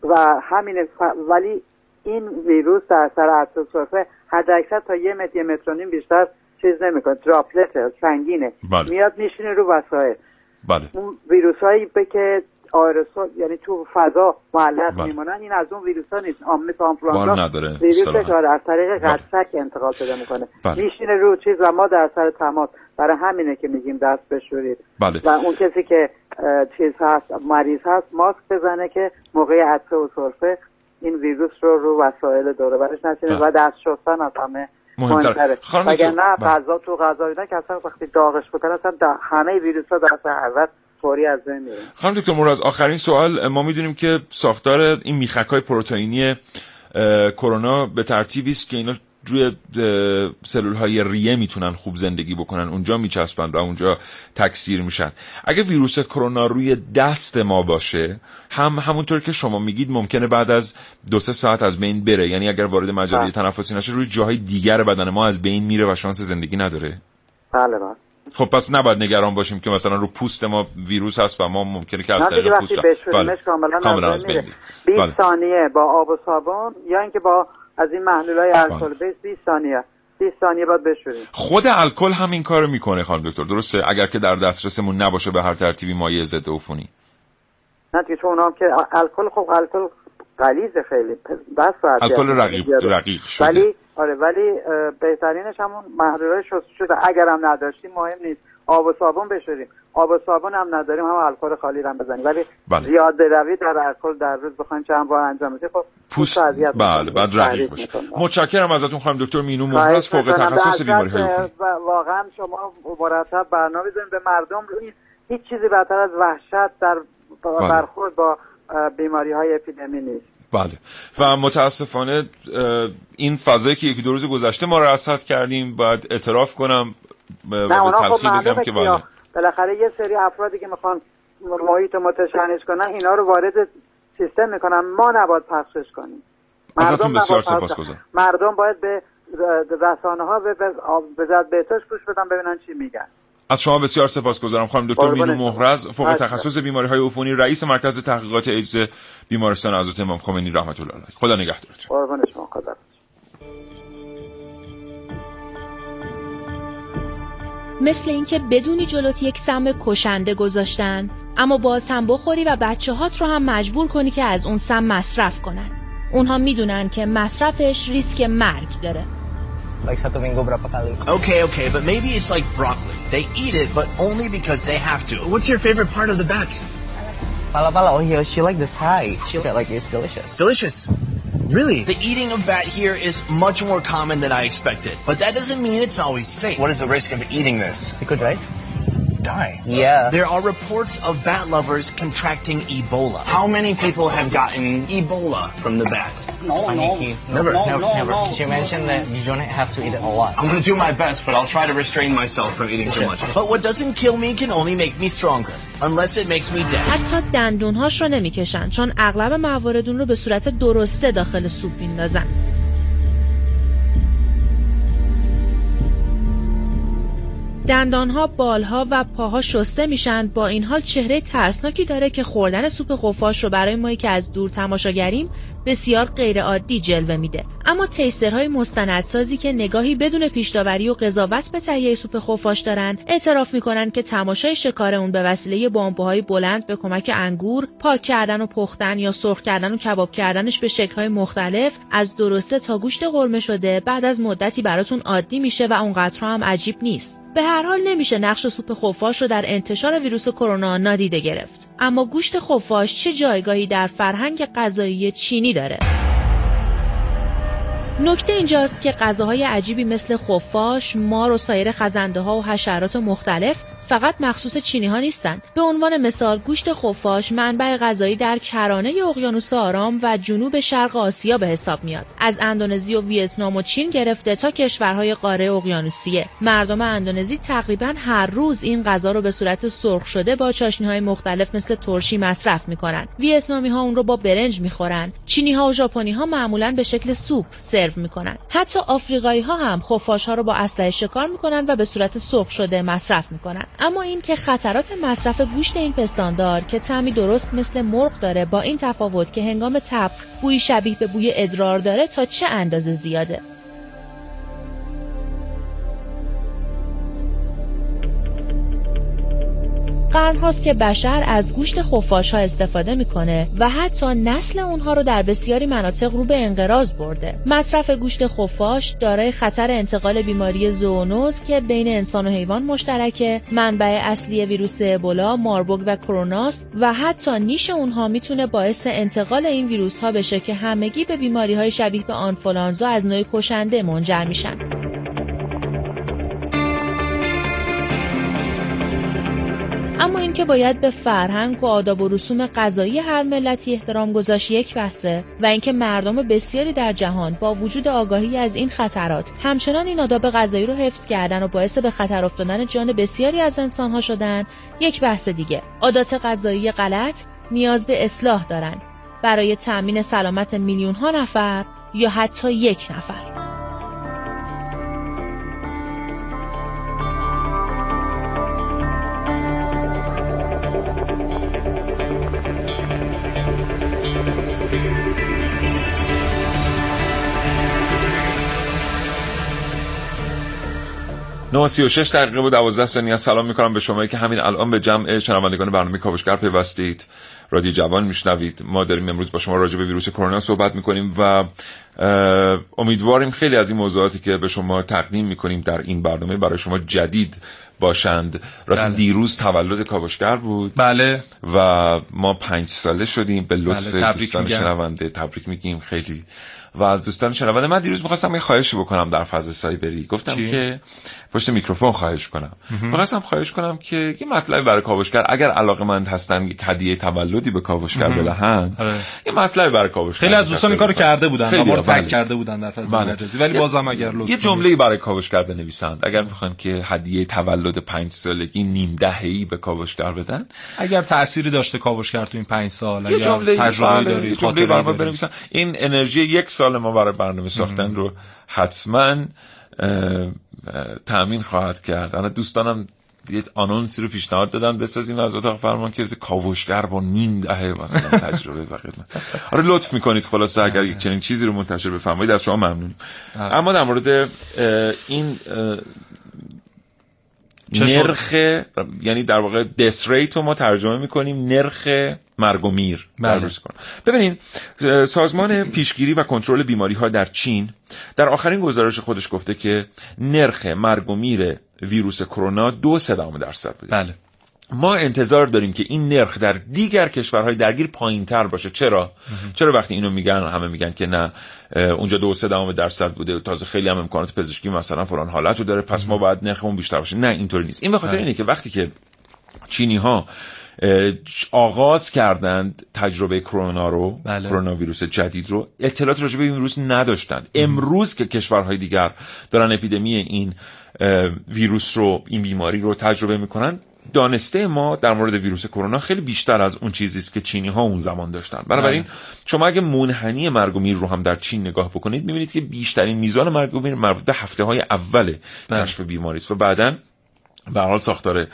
و همین ولی این ویروس در سر سرفه حد اکثر تا یه متر یه متر نیم بیشتر چیز نمی‌کنه دراپلت سنگینه بله. میاد میشینه رو وسایل بله. اون ویروس هایی که آرسول یعنی تو فضا معلق بله. میمونن این از اون ویروس ها نیست مثل ویروسش اصطلاحاً. آره از طریق بله. قدسک انتقال پیدا می‌کنه بله. میشینه رو چیز و ما در سر تماس برای همینه که میگیم دست بشورید بله و اون کسی که چیز هست مریض هست ماسک بزنه که موقع عطسه و سرفه این ویروس رو رو وسایل دوره برش نشینه بله. و دست شستن از همه مهمتره. اگر نه. غذا تو غذا اینا که اصلا وقتی داغش بکنه اصلا دا- همه ویروس ها در اصل حضرت فوری از بین میره خانم دکتر مورز آخرین سوال ما می‌دونیم که ساختار این میخک های پروتئینی کرونا به ترتیبی است که اینا روی سلول های ریه می‌تونن خوب زندگی بکنن. اونجا میچسبن و اونجا تکثیر میشن. اگه ویروس کرونا روی دست ما باشه هم همونطور که شما میگید ممکنه بعد از دو سه ساعت از بین بره. یعنی اگر وارد مجاری بله. تنفسی نشه روی جاهای دیگر بدن ما از بین میره و شانس زندگی نداره. بله بله. خب پس نباید نگران باشیم که مثلا رو پوست ما ویروس هست و ما ممکنه که از طریق پوست بشوریمش کاملا, کاملا از بین بین میره. میره 20 بله. ثانیه با آب و صابون یا اینکه با از این محلول های الکل. بیس 20 ثانیه. 20 ثانیه بعد بشوریم. خود الکل همین کارو می‌کنه خانم دکتر. درسته؟ اگر که در دسترسمون نباشه به هر ترتیبی مایع ضد عفونی. نه دیگه چون اونام که الکل خب الکل غلیظه خیلی. بس الکل. رقیق رقیق شده. ولی آره ولی بهترینش همون محلول های شده. اگر هم نداشتیم مهم نیست. آب و صابون بشوریم. آب و صابون هم نداریم هم الکل خالی هم بزنیم. ولی بله. زیاد بروی در الکل در روز بخواین چند بار انجام بدید. خب پوست بله. بعد رقیق تحریک باشه. می‌کنه. متشکرم ازتون خانم دکتر مینو. مهرز فوق. تخصص بیماری های واقعا شما مرتب برنامه بزنید به مردم این هیچ چیزی بدتر از وحشت در بله. برخورد با بیماری های اپیدمی نیست. بله. و متاسفانه این فضایی که یکی دو روز گذشته ما رصد کردیم. باید اعتراف کنم. به خب تلخی بگم که بله. بالاخره یه سری افرادی که می‌خوان محیط متشنج کنن اینا رو وارد سیستم می‌کنن. ما نباید پخشش کنیم. ازتون مردم بسیار سپاسگزارم. مردم باید به رسانه ها به زد بهتاش گوش بدن ببینن چی میگن. از شما بسیار سپاسگزارم خانم دکتر مینو. مهرز فوق. تخصص بیماری های عفونی رئیس مرکز تحقیقات ایدز بیمارستان حضرت امام خمینی رحمت الله علیه. خدا نگهدارتون. مثل اینکه بدونی جلوت یک سم کشنده گذاشتن اما باز هم بخوری و بچه هات رو هم مجبور کنی که از اون سم مصرف کنن اونها می‌دونن که مصرفش ریسک مرگ داره Like satu minggu berapa kali? Okay, okay, but maybe it's like broccoli. They eat it, but only because they have to. What's your favorite part of the bat? Pala pala. Oh yeah, she like the Thai. She like it's delicious. Delicious. Really? The eating of bat here is much more common than I expected. But that doesn't mean it's always safe. What is the risk of eating this? You could right? Die. Yeah. There are reports of bat lovers contracting Ebola. How many people have gotten Ebola from the bat? Paniki. Never. Never. Never. She mentioned that you don't have to eat it a lot. I'm gonna do my best, but I'll try to restrain myself from eating too much. But what doesn't kill me can only make me stronger. Unless it makes me dead. حتی دندونهاش رو نمیکشن چون اغلب موارد اون رو به صورت درسته داخل سوپ میندازن دندانها، بالها و پاها شسته میشن. با این حال چهره ترسناکی داره که خوردن سوپ خفاش رو برای مایی که از دور تماشاگریم بسیار غیرعادی جلوه میده. اما taster های مستندسازی که نگاهی بدون پیشداوری و قضاوت به تهیه سوپ خفاش دارن اعتراف می‌کنن که تماشای شکار اون به وسیله بامبوهای بلند به کمک انگور پاک کردن و پختن یا سرخ کردن و کباب کردنش به شکلهای مختلف از درسته تا گوشت قرمه شده بعد از مدتی براتون عادی میشه و اونقدر هم عجیب نیست. به هر حال نمیشه نقش سوپ خفاش رو در انتشار ویروس کرونا نادیده گرفت. اما گوشت خفاش چه جایگاهی در فرهنگ غذایی چینی داره؟ نکته اینجاست که غذاهای عجیبی مثل خفاش، مار و سایر خزنده ها و حشرات مختلف فقط مخصوص چینی ها نیستند. به عنوان مثال گوشت خفاش منبع غذایی در کرانه اقیانوس آرام و جنوب شرق آسیا به حساب میاد. از اندونزی و ویتنام و چین گرفته تا کشورهای قاره اقیانوسیه. مردم اندونزی تقریبا هر روز این غذا رو به صورت سرخ شده با چاشنی های مختلف مثل ترشی مصرف می‌کنن. ویتنامی ها اون رو با برنج می‌خورن. چینی ها و ژاپنی ها معمولا به شکل سوپ سرو می‌کنن. حتی آفریقایی ها هم خفاش ها رو با اسلحه شکار می‌کنن و به صورت سرخ شده مصرف می‌کنن. اما این که خطرات مصرف گوشت این پستاندار که طعمی درست مثل مرغ داره با این تفاوت که هنگام طبخ بوی شبیه به بوی ادرار داره تا چه اندازه زیاده؟ قرنهاست که بشر از گوشت خفاش ها استفاده می‌کنه و حتی نسل اونها رو در بسیاری مناطق رو به انقراض برده. مصرف گوشت خفاش دارای خطر انتقال بیماری زونوز که بین انسان و حیوان مشترکه منبع اصلی ویروس ابولا ماربورگ و کروناست و حتی نیش اونها می‌تونه باعث انتقال این ویروس ها بشه که همگی به بیماری های شبیه به آنفولانزا از نوع کشنده منجر میشن. اما اینکه باید به فرهنگ و آداب و رسوم غذایی هر ملتی احترام گذاشت یک بحثه و اینکه مردم بسیاری در جهان با وجود آگاهی از این خطرات همچنان این آداب غذایی رو حفظ کردن و باعث به خطر افتادن جان بسیاری از انسانها شدن یک بحث دیگه. عادات غذایی غلط نیاز به اصلاح دارند برای تأمین سلامت میلیون ها نفر یا حتی یک نفر. 936 دقیقه و 12 ثانیه. سلام می‌کنم به شما که همین الان به جمع شنوندگان برنامه کاوشگر پیوستید. رادیو جوان میشنوید. ما داریم امروز با شما راجع به ویروس کرونا صحبت می‌کنیم و امیدواریم خیلی از این موضوعاتی که به شما تقدیم می‌کنیم در این برنامه برای شما جدید باشند. راست بله. دیروز تولد کاوشگر بود. بله. و ما پنج ساله شدیم. به لطف بله. دوستان شنونده تبریک میگیم. خیلی. و از دوستان شنونده من دیروز می‌خواستم یه خواهشی بکنم در فاز سایبری. گفتم که پشت میکروفون خواهش کنم. می‌خواستم خواهش کنم که یه مطلبی برای کاوشگر اگر علاقه مند هستن یک هدیه تولدی به کاوشگر بدهن آره. یه مطلبی برای کاوشگر خیلی از دوستان این کارو کرده بودن ما رو تگ کرده بودن در فاز بله. ولی بازم اگر لطفا یه جمله‌ای برای کاوشگر بنویسند. اگر می‌خوان که هدیه تولد پنج سالگی نیم دهه‌ای به کاوشگر بدن اگر تأثیری داشته کاوشگر تو این پنج سال اگر تجربه بله. داری جمله برای بنویسن. این انرژی یک سال ما برای برنامه ساختن رو حتما تأمین خواهد کرد. انا دوستانم یه آنونسی رو پیشنهاد دادن بسازیم از اتاق فرمان که کاوشگر با نیم دهه مثلا تجربه و خدمت آره لطف می‌کنید. خلاصه اگر یک چنین چیزی رو منتشر بفرمایید از شما ممنونیم. اما در مورد این نرخ یعنی در واقع دس ریت رو ما ترجمه می‌کنیم نرخ مرگ و میر بله. ببینید سازمان پیشگیری و کنترل بیماری ها در چین در آخرین گزارش خودش گفته که نرخ مرگ و میر ویروس کرونا دو سدام درصد بوده بله. ما انتظار داریم که این نرخ در دیگر کشورهای درگیر پایین تر باشه. چرا؟ چرا وقتی اینو میگن همه میگن که نه اونجا دو سه دهم درصد بوده تازه خیلی هم امکانات پزشکی مثلا فلان حالت رو داره پس ما باید نرخمون بیشتر باشه. نه اینطوری نیست. این به خاطر بله. اینه که وقتی که چینی ها آغاز کردند تجربه کرونا رو بله. کرونا ویروس جدید رو اطلاعات راجع به این ویروس نداشتند. امروز که کشورهای دیگر دارن اپیدمی این ویروس رو این بیماری رو تجربه می‌کنن دانسته ما در مورد ویروس کرونا خیلی بیشتر از اون چیزی است که چینی ها اون زمان داشتن بنابراین بله. شما اگه منحنی مرگ و میر رو هم در چین نگاه بکنید می‌بینید که بیشترین میزان مرگ و میر مربوط به هفته های اول بله. کشف بیماری است و بعدا به حال ساختار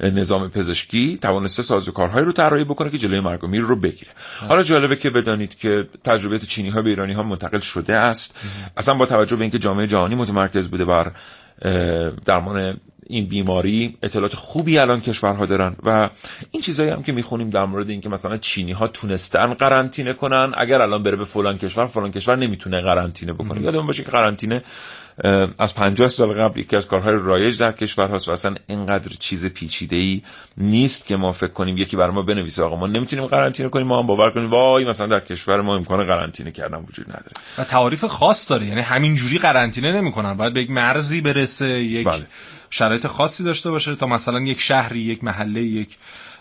نظام پزشکی توانسته سازوکارهایی رو طراحی بکنه که جلوی مرگ و میر رو بگیره بله. حالا جالبه که بدانید که تجربیات چینی ها به ایرانی ها منتقل شده است اصلا با توجه به اینکه جامعه جهانی متمرکز بوده بر درمان این بیماری اطلاعات خوبی الان کشورها دارن و این چیزایی هم که می‌خونیم در مورد اینکه مثلا چینی ها تونستن قرنطینه کنن اگر الان بره به فلان کشور فلان کشور نمی‌تونه قرنطینه بکنه. یادمون باشه که قرنطینه از 50 سال قبل یکی از کارهای رایج در کشور هاست و اصلا اینقدر چیز پیچیده ای نیست که ما فکر کنیم یکی بر ما بنویسه آقا ما نمی‌تونیم قرنطینه کنیم ما هم باور کنیم وای مثلا در کشور ما امکان قرنطینه کردن وجود نداره. و تعاریف خاص داره یعنی همین جوری قرنطینه نمی‌کنن باید به یک مرزی برسه یک بله. شرایط خاصی داشته باشه تا مثلا یک شهری یک محله یک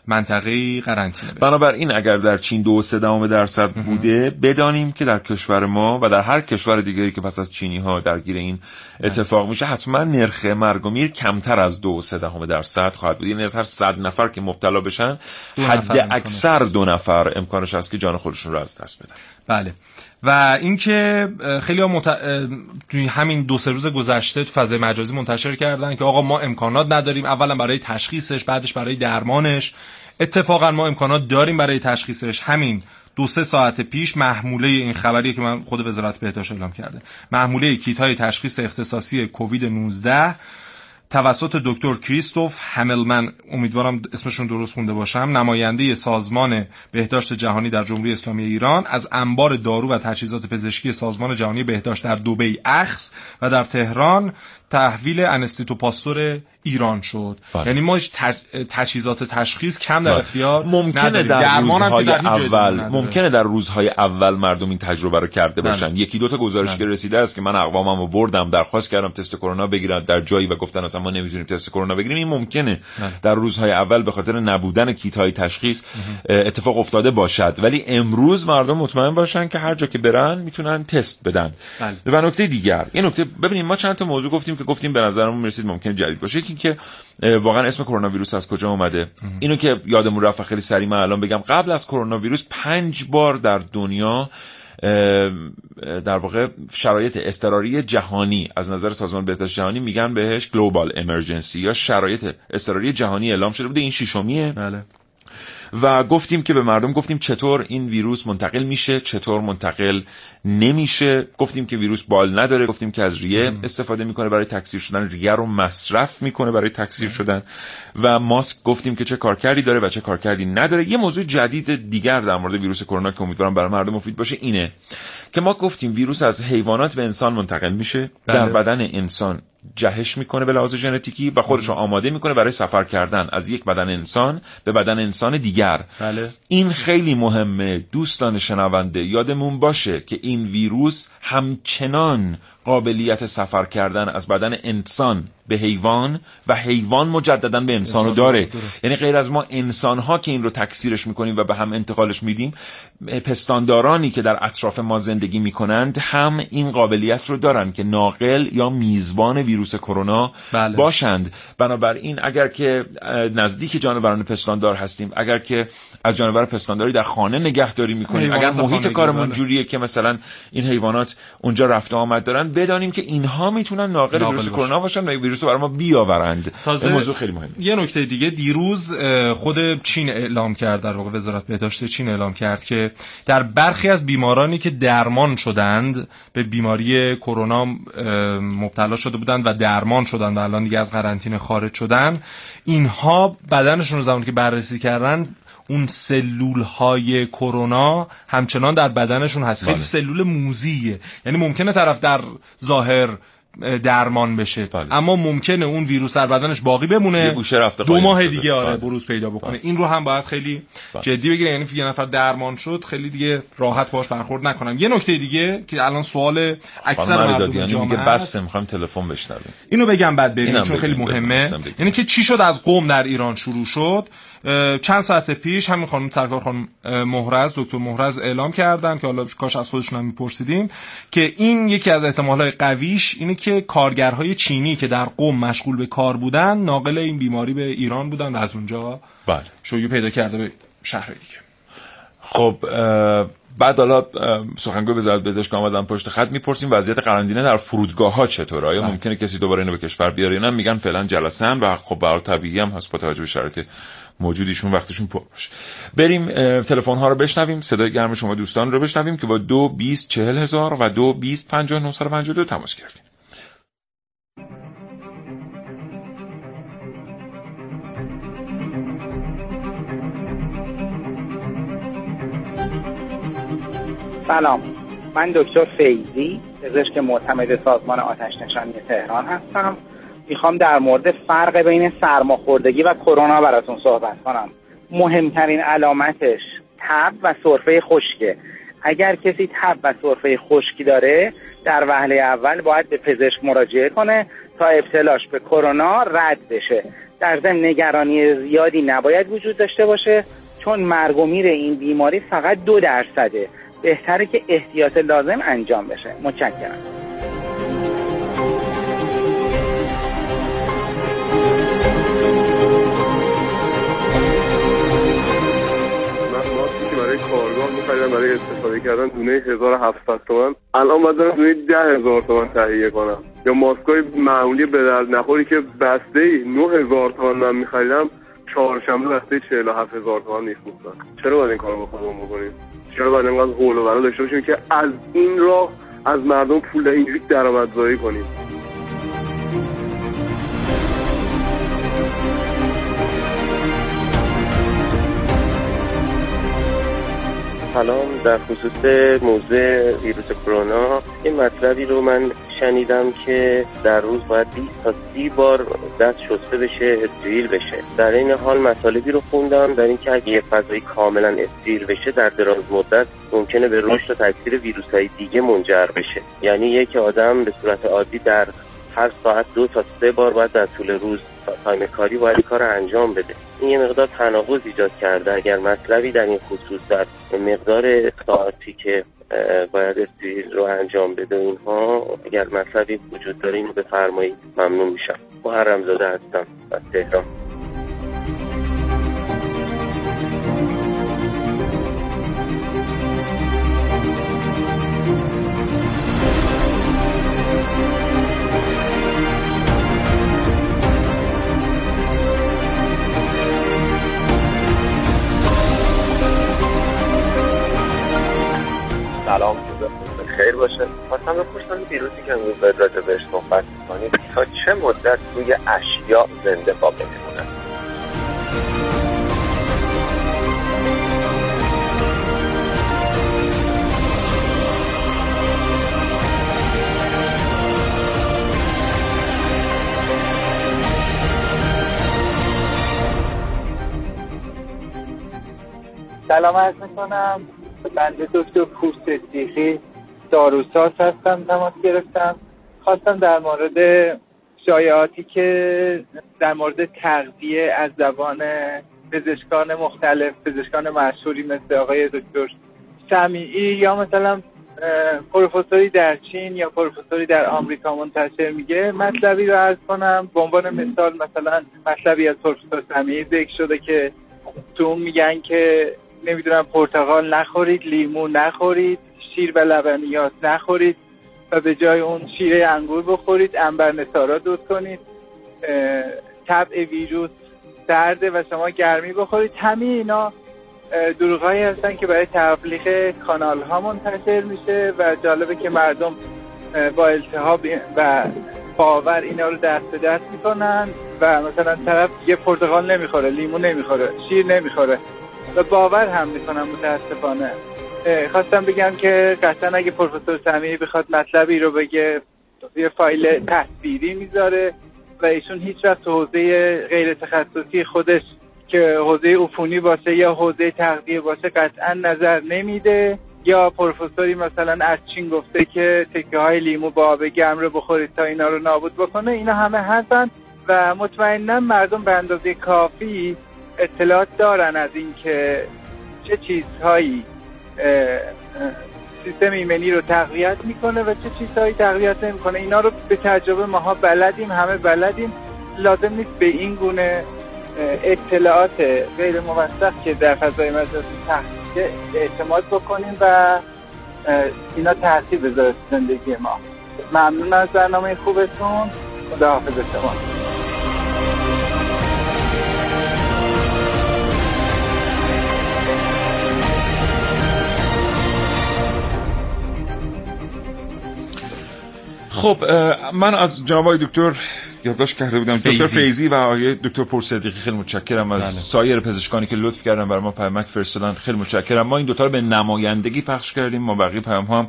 منطقه قرنطینه بشه. بنابراین اگر در چین دو سه دهم درصد بوده بدانیم که در کشور ما و در هر کشور دیگری که پس از چینی ها درگیر این اتفاق میشه حتما نرخ مرگ و میر کمتر از دو سه دهم درصد خواهد بود. یعنی از هر صد نفر که مبتلا بشن حد اکثر دو نفر. امکانش هست که جان خودشون رو از دست بدن. بله. و اینکه خیلی ها مت... همین دو سه روز گذشته تو فضای مجازی منتشر کردن که آقا ما امکانات نداریم اولا برای تشخیصش بعدش برای درمانش. اتفاقا ما امکانات داریم برای تشخیصش. همین دو سه ساعت پیش محموله این خبریه که من خود وزارت بهداشت اعلام کرده. محموله کیت های تشخیص اختصاصی کووید 19 توسط دکتر کریستوف هملمن امیدوارم اسمشون درست خونده باشم. نماینده سازمان بهداشت جهانی در جمهوری اسلامی ایران از انبار دارو و تجهیزات پزشکی سازمان جهانی بهداشت در دبی اخس و در تهران تحویل انستیتو پاستور ایران شد بله. یعنی ما تج... تجهیزات تشخیص کم در بله. اختیار ممکنه نداریم. در که روزهای در اول. ممکنه در روزهای اول مردم این تجربه رو کرده بله. باشن یکی دو تا گزارش که رسیده است که من اقوامم رو بردم درخواست کردم تست کرونا بگیرن در جایی و گفتن اصلا ما نمی‌تونیم تست کرونا بگیریم این ممکنه در روزهای اول به خاطر نبودن کیت های تشخیص اتفاق افتاده باشد ولی امروز مردم مطمئن باشن که هر جا که برن می‌تونن تست بدن بله. و نکته دیگر یه نکته ببینیم ما چند تا موضوع گفتیم که گفتیم به نظرمون می‌رسید ممکن جدید باشه. یکی که واقعا اسم کرونا ویروس از کجا اومده؟ اینو که یادمون رفت خیلی سریع من الان بگم. قبل از کرونا ویروس پنج بار در دنیا در واقع شرایط اضطراری جهانی از نظر سازمان بهداشت جهانی میگن بهش گلوبال امرجنسی یا شرایط اضطراری جهانی اعلام شده بوده. این ششمیه بله. و گفتیم که به مردم گفتیم چطور این ویروس منتقل میشه چطور منتقل نمیشه. گفتیم که ویروس بال نداره گفتیم که از ریه استفاده می‌کنه برای تکثیر شدن ریه رو مصرف می‌کنه برای تکثیر شدن. و ماسک گفتیم که چه کارکردی داره و چه کارکردی نداره. یه موضوع جدید دیگر در مورد ویروس کرونا که امیدوارم برای مردم مفید باشه اینه که ما گفتیم ویروس از حیوانات به انسان منتقل میشه. در بله. بدن انسان جهش می‌کنه به لحاظ ژنتیکی و خودش رو آماده می‌کنه برای سفر کردن از یک بدن انسان به بدن انسان دیگر. بله. این خیلی مهمه. دوستان شنونده یادمون باشه که این ویروس همچنان قابلیت سفر کردن از بدن انسان به حیوان و حیوان مجددا به انسان رو داره. یعنی غیر از ما انسان ها که این رو تکثیرش می‌کنیم و به هم انتقالش میدیم پستاندارانی که در اطراف ما زندگی می‌کنند هم این قابلیت رو دارن که ناقل یا میزبان ویروس کرونا بله. باشند بنابراین اگر که نزدیک جانوران پستاندار هستیم اگر که از جانور پستانداری در خانه نگهداری می‌کنیم اگر محیط کارمون بله. جوریه که مثلا این حیوانات اونجا رفت آمد دارن بدانیم که اینها می‌تونن ناقل ناقل ویروس. کرونا باشن و ویروس رو برای ما بیاورند تازه این موضوع خیلی مهمه یه نکته دیگه دیروز خود چین اعلام کرد در واقع وزارت بهداشت چین اعلام کرد که در برخی از بیمارانی که درمان شدند به بیماری کرونا مبتلا شده بودند و درمان شدند و الان دیگه از قرنطینه خارج شدن اینها بدنشون رو زمانی که بررسی کردن اون سلول های کرونا همچنان در بدنشون هست. خیلی بله. سلول موزیه. یعنی ممکنه طرف در ظاهر اه، درمان بشه. بله. اما ممکنه اون ویروس در بدنش باقی بمونه. یه گوشه رفته دو ماه شده. دیگه آره بله. بروز پیدا بکنه. این رو هم باید خیلی جدی بگیره یعنی یه نفر درمان شد خیلی دیگه راحت باش برخورد نکنم یه نکته دیگه که الان سوال اکثر مردم جامعه میگه است. بسته می‌خوایم تلفن بشنویم. اینو بگم بعد بریم چون خیلی مهمه. یعنی که چی شد از قوم در ایران شروع شد؟ چند ساعت پیش همین خانم سرکار خانم مهرز دکتر مهرز اعلام کردن که حالا کاش از خودشون هم میپرسیدیم که این یکی از احتمالهای قویش اینه که کارگرهای چینی که در قوم مشغول به کار بودن ناقل این بیماری به ایران بودن و از اونجا بله. شیوع پیدا کرده به شهر دیگه. خب بعد حالا سخنگوی وزارت بهداشت که آمدن پشت خط می‌پرسیم وضعیت قرنطینه در فرودگاه ها چطوره؟ آیا ممکنه کسی دوباره اینو به کشور بیاره یا نه؟ میگن فعلا جلسن و خب برای طبیعی هم هست با توجه به شرایط موجودیشون وقتشون پر باشه. بریم تلفن ها رو بشنویم. صدای گرم شما دوستان رو بشنویم که با دو بیست چهل هزار و دو بیست پنجاه دو تماس گرفتیم. سلام. من دکتر فیزی پزشک معتمد سازمان آتش نشانی تهران هستم. می‌خوام در مورد فرق بین سرماخوردگی و کرونا براتون صحبت کنم. مهمترین علامتش تب و سرفه خشکه. اگر کسی تب و سرفه خشکی داره در وهله اول باید به پزشک مراجعه کنه تا ابتلاش به کرونا رد بشه. در ضمن نگرانی زیادی نباید وجود داشته باشه چون مرگ و میر این بیماری فقط دو درصده. بهتره که احتیاط لازم انجام بشه. متشکرم. می‌خریدم برای استفاده کردن دونه 1700 تومن. الان باید برم دونه 10000 تومن تهیه کنم. یا ماسکای معمولی به درد نخوری که بسته ای 9000 تومن من می‌خریدم چهارشنبه بسته 47000 تومن می‌فروختن چرا باید این کارو بخورم بکنیم؟ چرا باید اینقدر هول و داشته باشیم که از این راه از مردم پول اینجوری درآمدزایی کنیم؟ سلام. در خصوص موضوع ویروس کرونا این مطلبی رو من شنیدم که در روز باید 20 تا 30 بار دست شسته بشه استریل بشه. در این حال مطالبی رو خوندم در اینکه اگه یه فضایی کاملا استریل بشه در دراز مدت ممکنه به رشد و تکثیر ویروس های دیگه منجر بشه. یعنی یک آدم به صورت عادی در هر ساعت دو تا سه بار باید در طول روز time کاری باید کار انجام بده. این یه مقدار تناقض ایجاد کرده. اگر مطلبی در این خصوص در مقدار ساعتی که باید استریل رو انجام بده اینها اگر مطلبی وجود داره اینو بفرمایید. ممنون میشم. محرم زاده هستم. از تهران. روی اشیا زنده باقی میمونه سلام عرض می‌کنم. بنده دکتر پوست سیخی داروساز هستم. تماس گرفتم. خواستم در مورد شایعاتی که در مورد تغذیه از زبان پزشکان مختلف پزشکان مشهوری مثل آقای دکتر سمیعی یا مثلا پروفسوری در چین یا پروفسوری در آمریکا منتشر میگه. مطلبی رو عرض کنم. به عنوان مثال مثلا مطلبی از پروفسور سمیعی ذکر شده که تو اون میگن که نمی‌دونم پرتقال نخورید لیمو نخورید شیر و لبنیات نخورید. و به جای اون شیره انگور بخورید انبر نسارا دوست کنید طبع ویروس سرده و شما گرمی بخورید. همه اینا دروغهایی هستن که برای تبلیغ کانال ها منتشر میشه و جالبه که مردم با التهاب و باور اینا رو دست به دست می‌کنن و مثلا طرف یه پرتقال نمی‌خوره لیمو نمی‌خوره شیر نمی‌خوره و باور هم می‌کنم متاسفانه. خواستم بگم که قطعا اگه پروفسور سمیعی بخواد مطلبی رو بگه یه فایل تصویری می‌ذاره و ایشون هیچ وقت حوزه غیر تخصصی خودش که حوزه عفونی باشه یا حوزه تغذیه باشه قطعا نظر نمیده. یا پروفسوری مثلا از چین گفته که تکه های لیمو با آب گرم رو بخورید تا اینا رو نابود بکنه. اینا همه هستن و مطمئنا مردم به اندازه کافی اطلاعات دارن از اینکه چه چیزهایی سیستم ایمنی رو تقویت می‌کنه و چه چیزهایی تقویت نمی‌کنه. اینا رو به تجربه ماها بلدیم همه بلدیم. لازم نیست به این گونه اطلاعات غیر موثق که در فضای مجازی تحقیق اعتماد بکنیم و اینا تاثیر بذاره زندگی ما. ممنون از برنامه خوبتون. خدا حافظ شما. خب من از جناب دکتر یادداشت کرده بودم فیزی. دکتر فیزی و آقای دکتر پرصدیقی خیلی متشکرم از بله. سایر پزشکانی که لطف کردن برای ما پیامک فرستادن خیلی متشکرم ما این دوتا رو به نمایندگی پخش کردیم ما بقیه پیام هم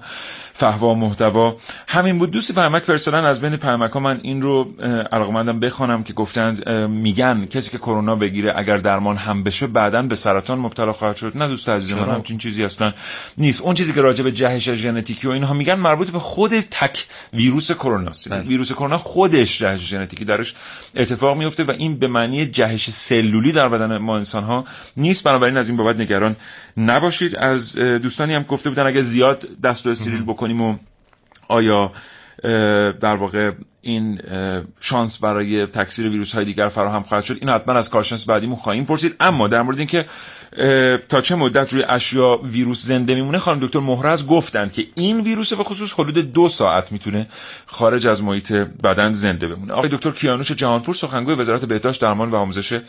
فهوا محتوا. همین بود. دوستی پیامک فرستادن از بین پیامک ها من این رو علاقمندم بخوانم که گفتند میگن کسی که کرونا بگیره اگر درمان هم بشه بعدا به سرطان مبتلا خواهد شد. نه دوست عزیز من همچین چیزی اصلا نیست. اون چیزی که راجع به جهش ژنتیکی و اینها میگن مربوط به خود تک ویروس کرونا است بله. ویروس کرونا خودش جهش ژنتیکی درش اتفاق میفته و این به معنی جهش سلولی در بدن ما انسان ها نیست. بنابراین از این بابت نگران نباشید. از دوستانی هم گفته بودن اگه زیاد دست و استریل بکنیم و آیا در واقع این شانس برای تکثیر ویروس های دیگر فراهم خواهد شد؟ این حتما از کارشناس بعدیمون خواهیم پرسید. اما در مورد اینکه تا چه مدت روی اشیا ویروس زنده میمونه خانم دکتر مهرز گفتند که این ویروس به خصوص حدود دو ساعت می‌تونه خارج از محیط بدن زنده بمونه. آقای دکتر کیانوش جهانپور سخنگوی وزارت بهداشت درمان و آموزش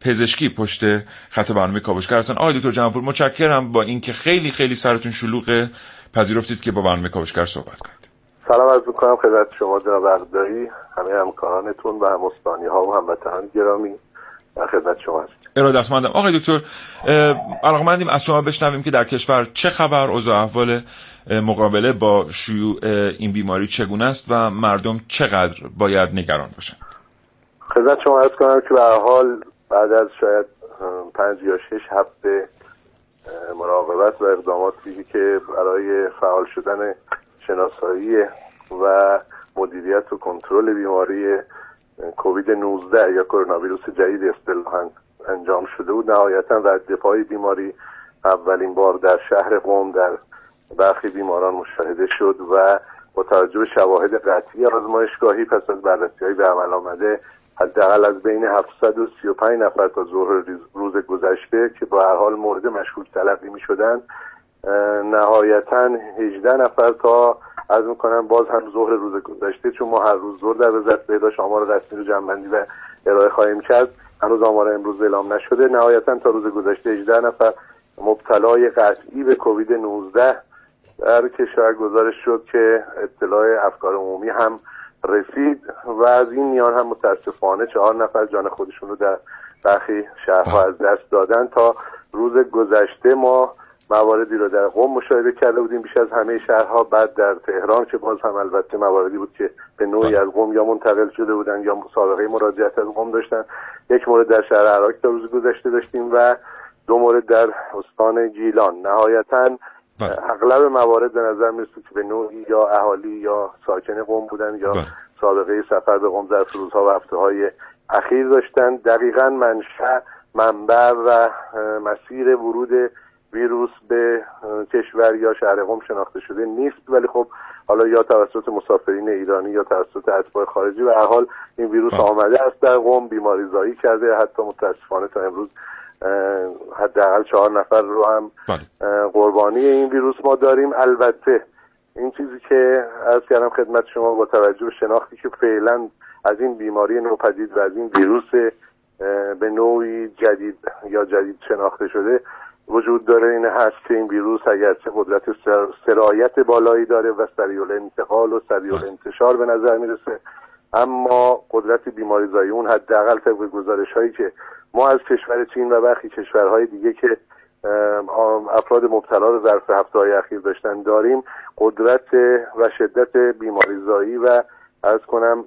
پزشکی پشت خط برنامه کاوشگر هستن. آقای دکتر جهانپور متشکرم با اینکه خیلی خیلی سرتون شلوغه. پذیرفتید که با برنامه کاوشگر صحبت کنید. سلام عرض می‌کنم خدمت شما جناب اقدایی همه همکارانتون و همستانی ها و هموطنان گرامی. در خدمت شما هست ارادتمندم. آقای دکتر علاقمندیم از شما بشنویم که در کشور چه خبر اوضاع احوال مقابله با شیوع این بیماری چگونه است و مردم چقدر باید نگران باشن خدمت شما ارز کنم که به حال بعد از شاید پنج یا شش هفته مراقبت و اقداماتی که برای فعال شدن شناسایی و مدیریت و کنترل بیماری کووید 19 یا کرونا ویروس جدید اصطلاحا انجام شده بود نهایتا رد دفاعی بیماری. اولین بار در شهر قوم در برخی بیماران مشاهده شد و با توجه شواهد قطعی آزمایشگاهی پس از بررسی های به عمل آمده حداقل از بین 735 نفر تا ظهر روز گذشته که با هر حال مورد مشکوک تلقی می شدن نهایتا 18 نفر تا از می‌کنم باز هم ظهر روز گذشته چون ما هر روز ظهر در وزارت بهداشت آمار رسمی رو جمعبندی و ارائه خواهیم کرد. هنوز آمار امروز اعلام نشده. نهایتا تا روز گذشته 18 نفر مبتلای قطعی به کووید 19 در کشور گزارش شد که اطلاع افکار عمومی هم رسید و از این میان هم متاسفانه چهار نفر جان خودشون رو در برخی شهرها از دست دادن تا روز گذشته ما مواردی رو در قوم مشاهده کرده بودیم. بیش از همه شهرها بعد در تهران که باز هم البته مواردی بود که به نوعی از قوم یا منتقل شده بودن یا مسابقه مراجعت از قوم داشتن. یک مورد در شهر عراق تا روز گذشته داشتیم و دو مورد در استان گیلان نهایتا اغلب موارد به نظر می‌رسه که به نوعی یا اهالی یا ساکن قوم بودن یا سابقه سفر به قوم در روزها و هفته های اخیر داشتن. دقیقا منشأ منبع و مسیر ورود ویروس به کشور یا شهر قم شناخته شده نیست. ولی خب حالا یا توسط مسافرین ایرانی یا توسط اتباع خارجی و حال این ویروس آمده است در قم بیماری زایی کرده حتی متاسفانه تا امروز حداقل چهار نفر رو هم قربانی این ویروس ما داریم. البته این چیزی که از کردم خدمت شما با توجه به شناختی که فعلا از این بیماری نوپدید و از این ویروس به نوعی جدید یا جدید شناخته شده وجود داره این هست که این ویروس اگرچه قدرت سرایت بالایی داره و سریع انتقال و سریع انتشار به نظر می‌رسه اما قدرت بیماری زایی اون حداقل طبق گزارش هایی که ما از کشور چین و برخی کشورهای دیگه که افراد مبتلا رو ظرف هفته های اخیر داشتن داریم قدرت و شدت بیماری زایی و از کنم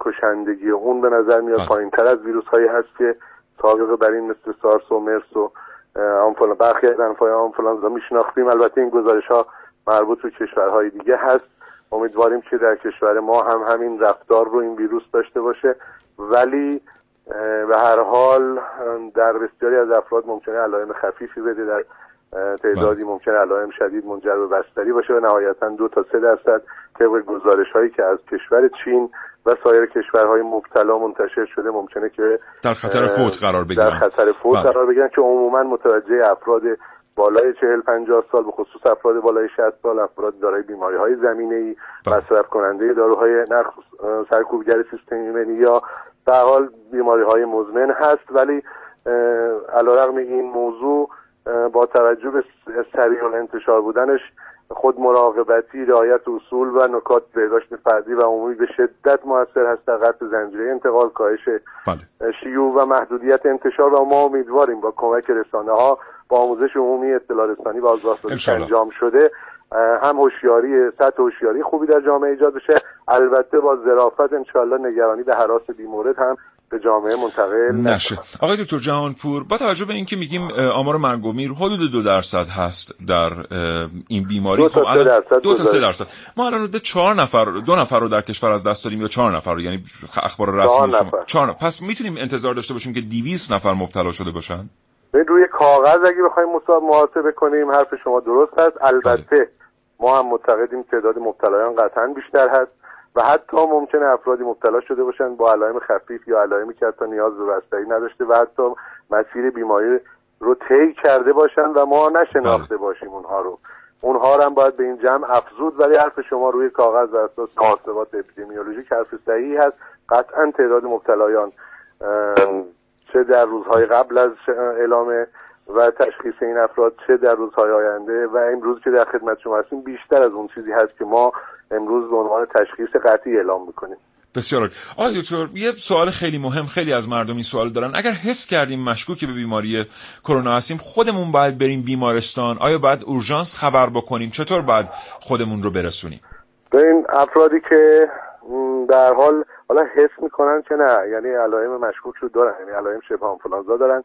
کشندگی اون به نظر میاد پایین تر از ویروس هایی هست که سابقه بر این مثل سارس و مرس و آنفلان برخی از انفای آنفلانزا میشناختیم. البته این گزارش ها مربوط به کشورهای دیگه هست. امیدواریم که در کشور ما هم همین رفتار رو این ویروس داشته باشه. ولی به هر حال در بسیاری از افراد ممکنه علائم خفیفی بده در تعدادی ممکنه علائم شدید منجر به بستری باشه و نهایتا دو تا سه درصد طبق گزارش هایی که از کشور چین و سایر کشورهای مبتلا منتشر شده ممکنه که در خطر فوت قرار بگیرن در خطر فوت بله. قرار بگیرن که عموما متوجه افراد بالای چهل پنجاه سال به خصوص افراد بالای 60 سال افراد دارای بیماری های زمینه ای بله. مصرف کننده داروهای نرخ سرکوبگر سیستم ایمنی یا به حال بیماری های مزمن هست ولی علیرغم این موضوع با توجه به سریع انتشار بودنش خود مراقبتی رعایت اصول و نکات بهداشت فردی و عمومی به شدت موثر هست در قطع زنجیره. انتقال کاهش بله. شیوع و محدودیت انتشار و ما امیدواریم با کمک رسانه ها با آموزش عمومی اطلاع رسانی و انجام شده هم هوشیاری سطح هوشیاری خوبی در جامعه ایجاد بشه. البته با ظرافت انشاءالله نگرانی به حراس بیمورد هم به جامعه منتقل نشه. آقای دکتر جهانپور با توجه به اینکه میگیم آمار مرگ و میر حدود دو درصد هست در این بیماری دو تا خب درصد دو تا سه درصد. ما الان حدود چهار نفر دو نفر رو در کشور از دست دادیم یا چهار نفر رو؟ یعنی اخبار رسمی شما چهار پس می‌تونیم انتظار داشته باشیم که 200 نفر مبتلا شده باشن؟ روی کاغذ اگه بخوایم محاسبه کنیم حرف شما درست هست. البته ما هم معتقدیم تعداد مبتلایان قطعا بیشتر هست. و حتی ممکنه افرادی مبتلا شده باشن با علائم خفیف یا علائمی که حتی نیاز به بستری نداشته و حتی مسیر بیماری رو طی کرده باشن و ما نشناخته بله. باشیم اونها رو اونها رو هم باید به این جمع افزود ولی حرف شما روی کاغذ و اساس محاسبات اپیدمیولوژیک حرف صحیح هست قطعا تعداد مبتلایان چه در روزهای قبل از اعلام و تشخیص این افراد چه در روزهای آینده و امروز که در خدمت شما هستیم بیشتر از اون چیزی هست که ما امروز به عنوان تشخیص قطعی اعلام می‌کنیم. بسیار آقای دکتر یه سوال خیلی مهم خیلی از مردم این سوال دارن. اگر حس کردیم مشکوک به بیماری کرونا هستیم خودمون باید بریم بیمارستان. آیا باید اورژانس خبر بکنیم؟ چطور باید خودمون رو برسونیم؟ به این افرادی که در حال حالا حس می‌کنن که نه؟ یعنی علائم مشکوک رو دارن یعنی علائم شبه آنفولانزا دارن.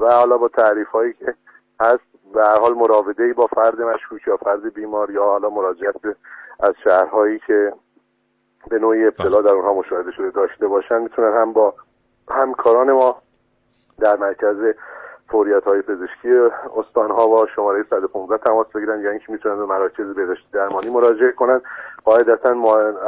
و حالا با تعریف هایی که هست به هر حال مراوده با فرد مشکوک یا فرد بیمار یا حالا مراجعت به از شهرهایی که به نوعی ابتلا در اونها مشاهده شده داشته باشن می‌تونن هم با همکاران ما در مرکز فوریت های پزشکی استان ها و شماره 115 تماس بگیرن. یا اینکه می‌تونن به مراکز بهداشتی درمانی مراجعه کنن. قاعدتا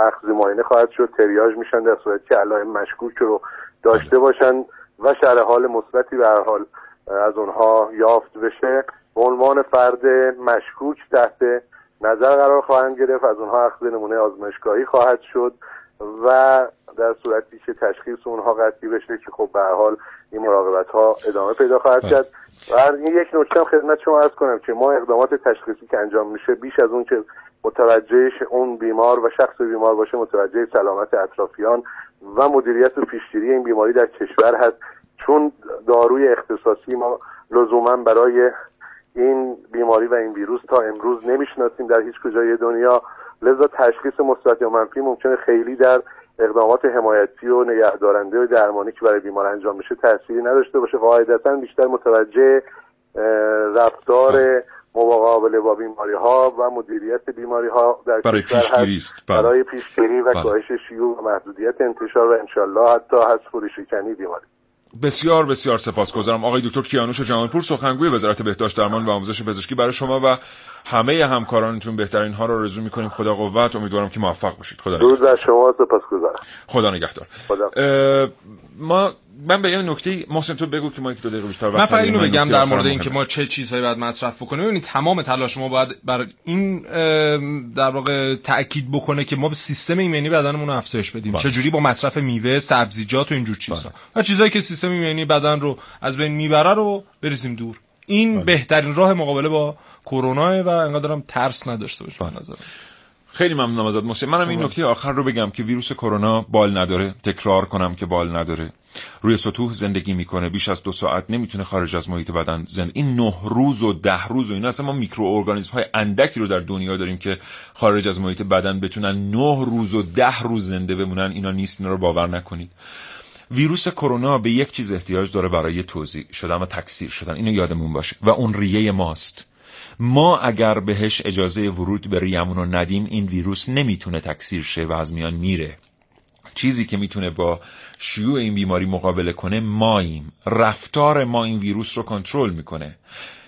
اخذ معاینه خواهد شد. تریاج میشن در صورتی که علائم مشکوک رو داشته باشن. و شرح حال مثبتی به حال از اونها یافت بشه. به عنوان فرد مشکوک تحت نظر قرار خواهند گرفت. از اونها اخذ نمونه آزمایشگاهی خواهد شد و در صورتی که تشخیص اونها قطعی بشه که خب به حال این مراقبت ها ادامه پیدا خواهد کرد. و این یک نکته هم خدمت شما عرض کنم که ما اقدامات تشخیصی که انجام میشه بیش از اون که متوجهش اون بیمار و شخص بیمار باشه متوجه سلامت اطرافیان و مدیریت و پیشگیری این بیماری در کشور هست. چون داروی اختصاصی ما لزوما برای این بیماری و این ویروس تا امروز نمی‌شناسیم در هیچ کجای دنیا. لذا تشخیص مثبت یا منفی ممکنه خیلی در اقدامات حمایتی و نگهدارنده و درمانی که برای بیمار انجام میشه تأثیری نداشته باشه. قاعدتا بیشتر متوجه رفتار مقابله با بیماری ها و مدیریت بیماری ها در برای پیشگیری است. بله. برای پیشگیری و بله. کاهش شیوع و محدودیت انتشار و انشالله حتی حذف فروشکنی بیماری. بسیار بسیار سپاسگزارم. آقای دکتر کیانوش جمالپور سخنگوی وزارت بهداشت درمان و آموزش پزشکی برای شما و همه همکارانتون. بهترین ها را رزو می‌کنیم. خدا قوت. امیدوارم که موفق باشید. خدا نگهدار شما. سپاسگزارم. خدا. نگهدار. ما من به یه نکته محسن تو بگو که ما یک دو دقیقه بیشتر من فقط اینو بگم در مورد اینکه ما چه چیزهایی باید مصرف بکنیم. ببینید تمام تلاش ما باید بر این در واقع تاکید بکنه که ما به سیستم ایمنی بدنمون رو افزایش بدیم. چه جوری با مصرف میوه سبزیجات و اینجور چیزا و چیزایی که سیستم ایمنی بدن رو از بین می‌بره رو بریزیم دور. این بله. بهترین راه مقابله با کرونا و انقدرم ترس نداشته باشه به نظر خیلی ممنونم ازت محسن. منم این نکته آخر رو بگم که ویروس کرونا بال نداره. تکرار کنم که بال نداره. روی سطوح زندگی می‌کنه. بیش از دو ساعت نمی‌تونه خارج از محیط بدن. زند این نه روز و ده روز و اینا اصلا ما میکروارگانیسم های اندکی رو در دنیا داریم که خارج از محیط بدن بتونن نه روز و ده روز زنده بمونن. اینا نیست. اینا رو باور نکنید. ویروس کرونا به یک چیز احتیاج داره برای توضیح شدن و تکثیر شدن. اینو یادمون باشه. و اون ریه ماست. ما اگر بهش اجازه ورود به ریمون رو ندیم این ویروس نمی‌تونه تکثیر شه و از میان میره. چیزی که می‌تونه با شیوع این بیماری مقابله کنه ماییم. رفتار ما این ویروس رو کنترل می‌کنه.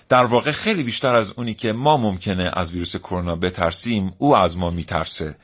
در واقع خیلی بیشتر از اونی که ما ممکنه از ویروس کرونا بترسیم او از ما میترسه.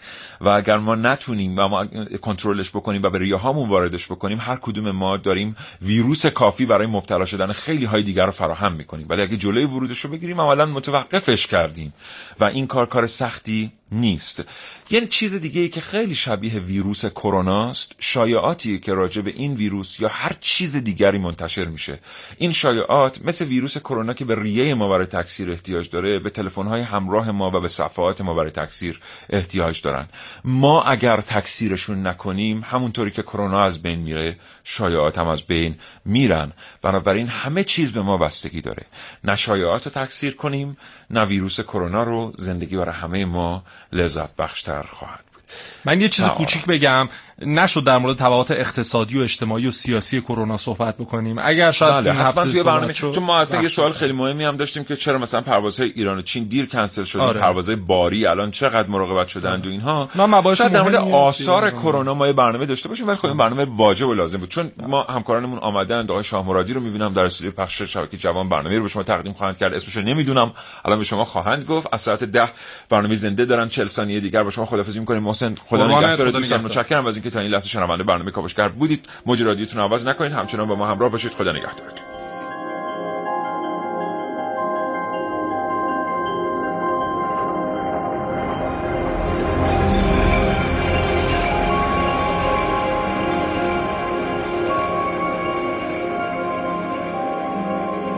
و اگر ما نتونیم و ما کنترلش بکنیم و به ریهامون واردش بکنیم هر کدوم ما داریم ویروس کافی برای مبتلا شدن خیلی های دیگر رو فراهم می‌کنیم. ولی اگه جلوی ورودش رو بگیریم عملا متوقفش کردیم. و این کار کار سختی نیست. یه چیز دیگه ای که خیلی شبیه ویروس کرونا است شایعاتی که راجع به این ویروس یا هر چیز دیگری منتشر میشه. این شایعات مثل ویروس کرونا که به ریه ما برای تکثیر احتیاج داره به تلفن‌های همراه ما و به صفحات ما برای تکثیر احتیاج دارن. ما اگر تکثیرشون نکنیم همونطوری که کرونا از بین میره شایعات هم از بین میرن. بنابراین همه چیز به ما بستگی داره. نه شایعات رو تکثیر کنیم نه ویروس کرونا رو زندگی برای همه ما لذت بخشتر خواهد بود. من یه چیز کوچیک بگم. نشد در مورد تبعات اقتصادی و اجتماعی و سیاسی کرونا صحبت بکنیم. اگر شاید بله حتما توی برنامه چون ما اصلا یه سوال خیلی مهمی هم داشتیم که چرا مثلا پروازهای ایران و چین دیر کنسل شده آره. پروازهای باری الان چقدر مراقبت شدن و اینها؟ شاید در مورد آثار کرونا ما یه برنامه داشته باشیم ولی خب این برنامه واجب و لازم بود. چون ما همکارانمون آمدن آقای شاه مرادی رو می‌بینم در استودیو پخش شبکه جوان برنامه رو به شما تقدیم خواهند کرد. اسمش رو نمی‌دونم الان به شما خواهند گفت. از ساعت 10 برنامه زنده دارن 40 ثانیه دیگر با شما خدافظی می‌کنیم. محسن خدا نگهدار دوستان متشکرم. از اینکه تا این لحظه شنونده برنامه کاوشگر بودید. موج رادیوتون عوض نکنید. همچنان با ما همراه باشید. خدا نگهدارتون.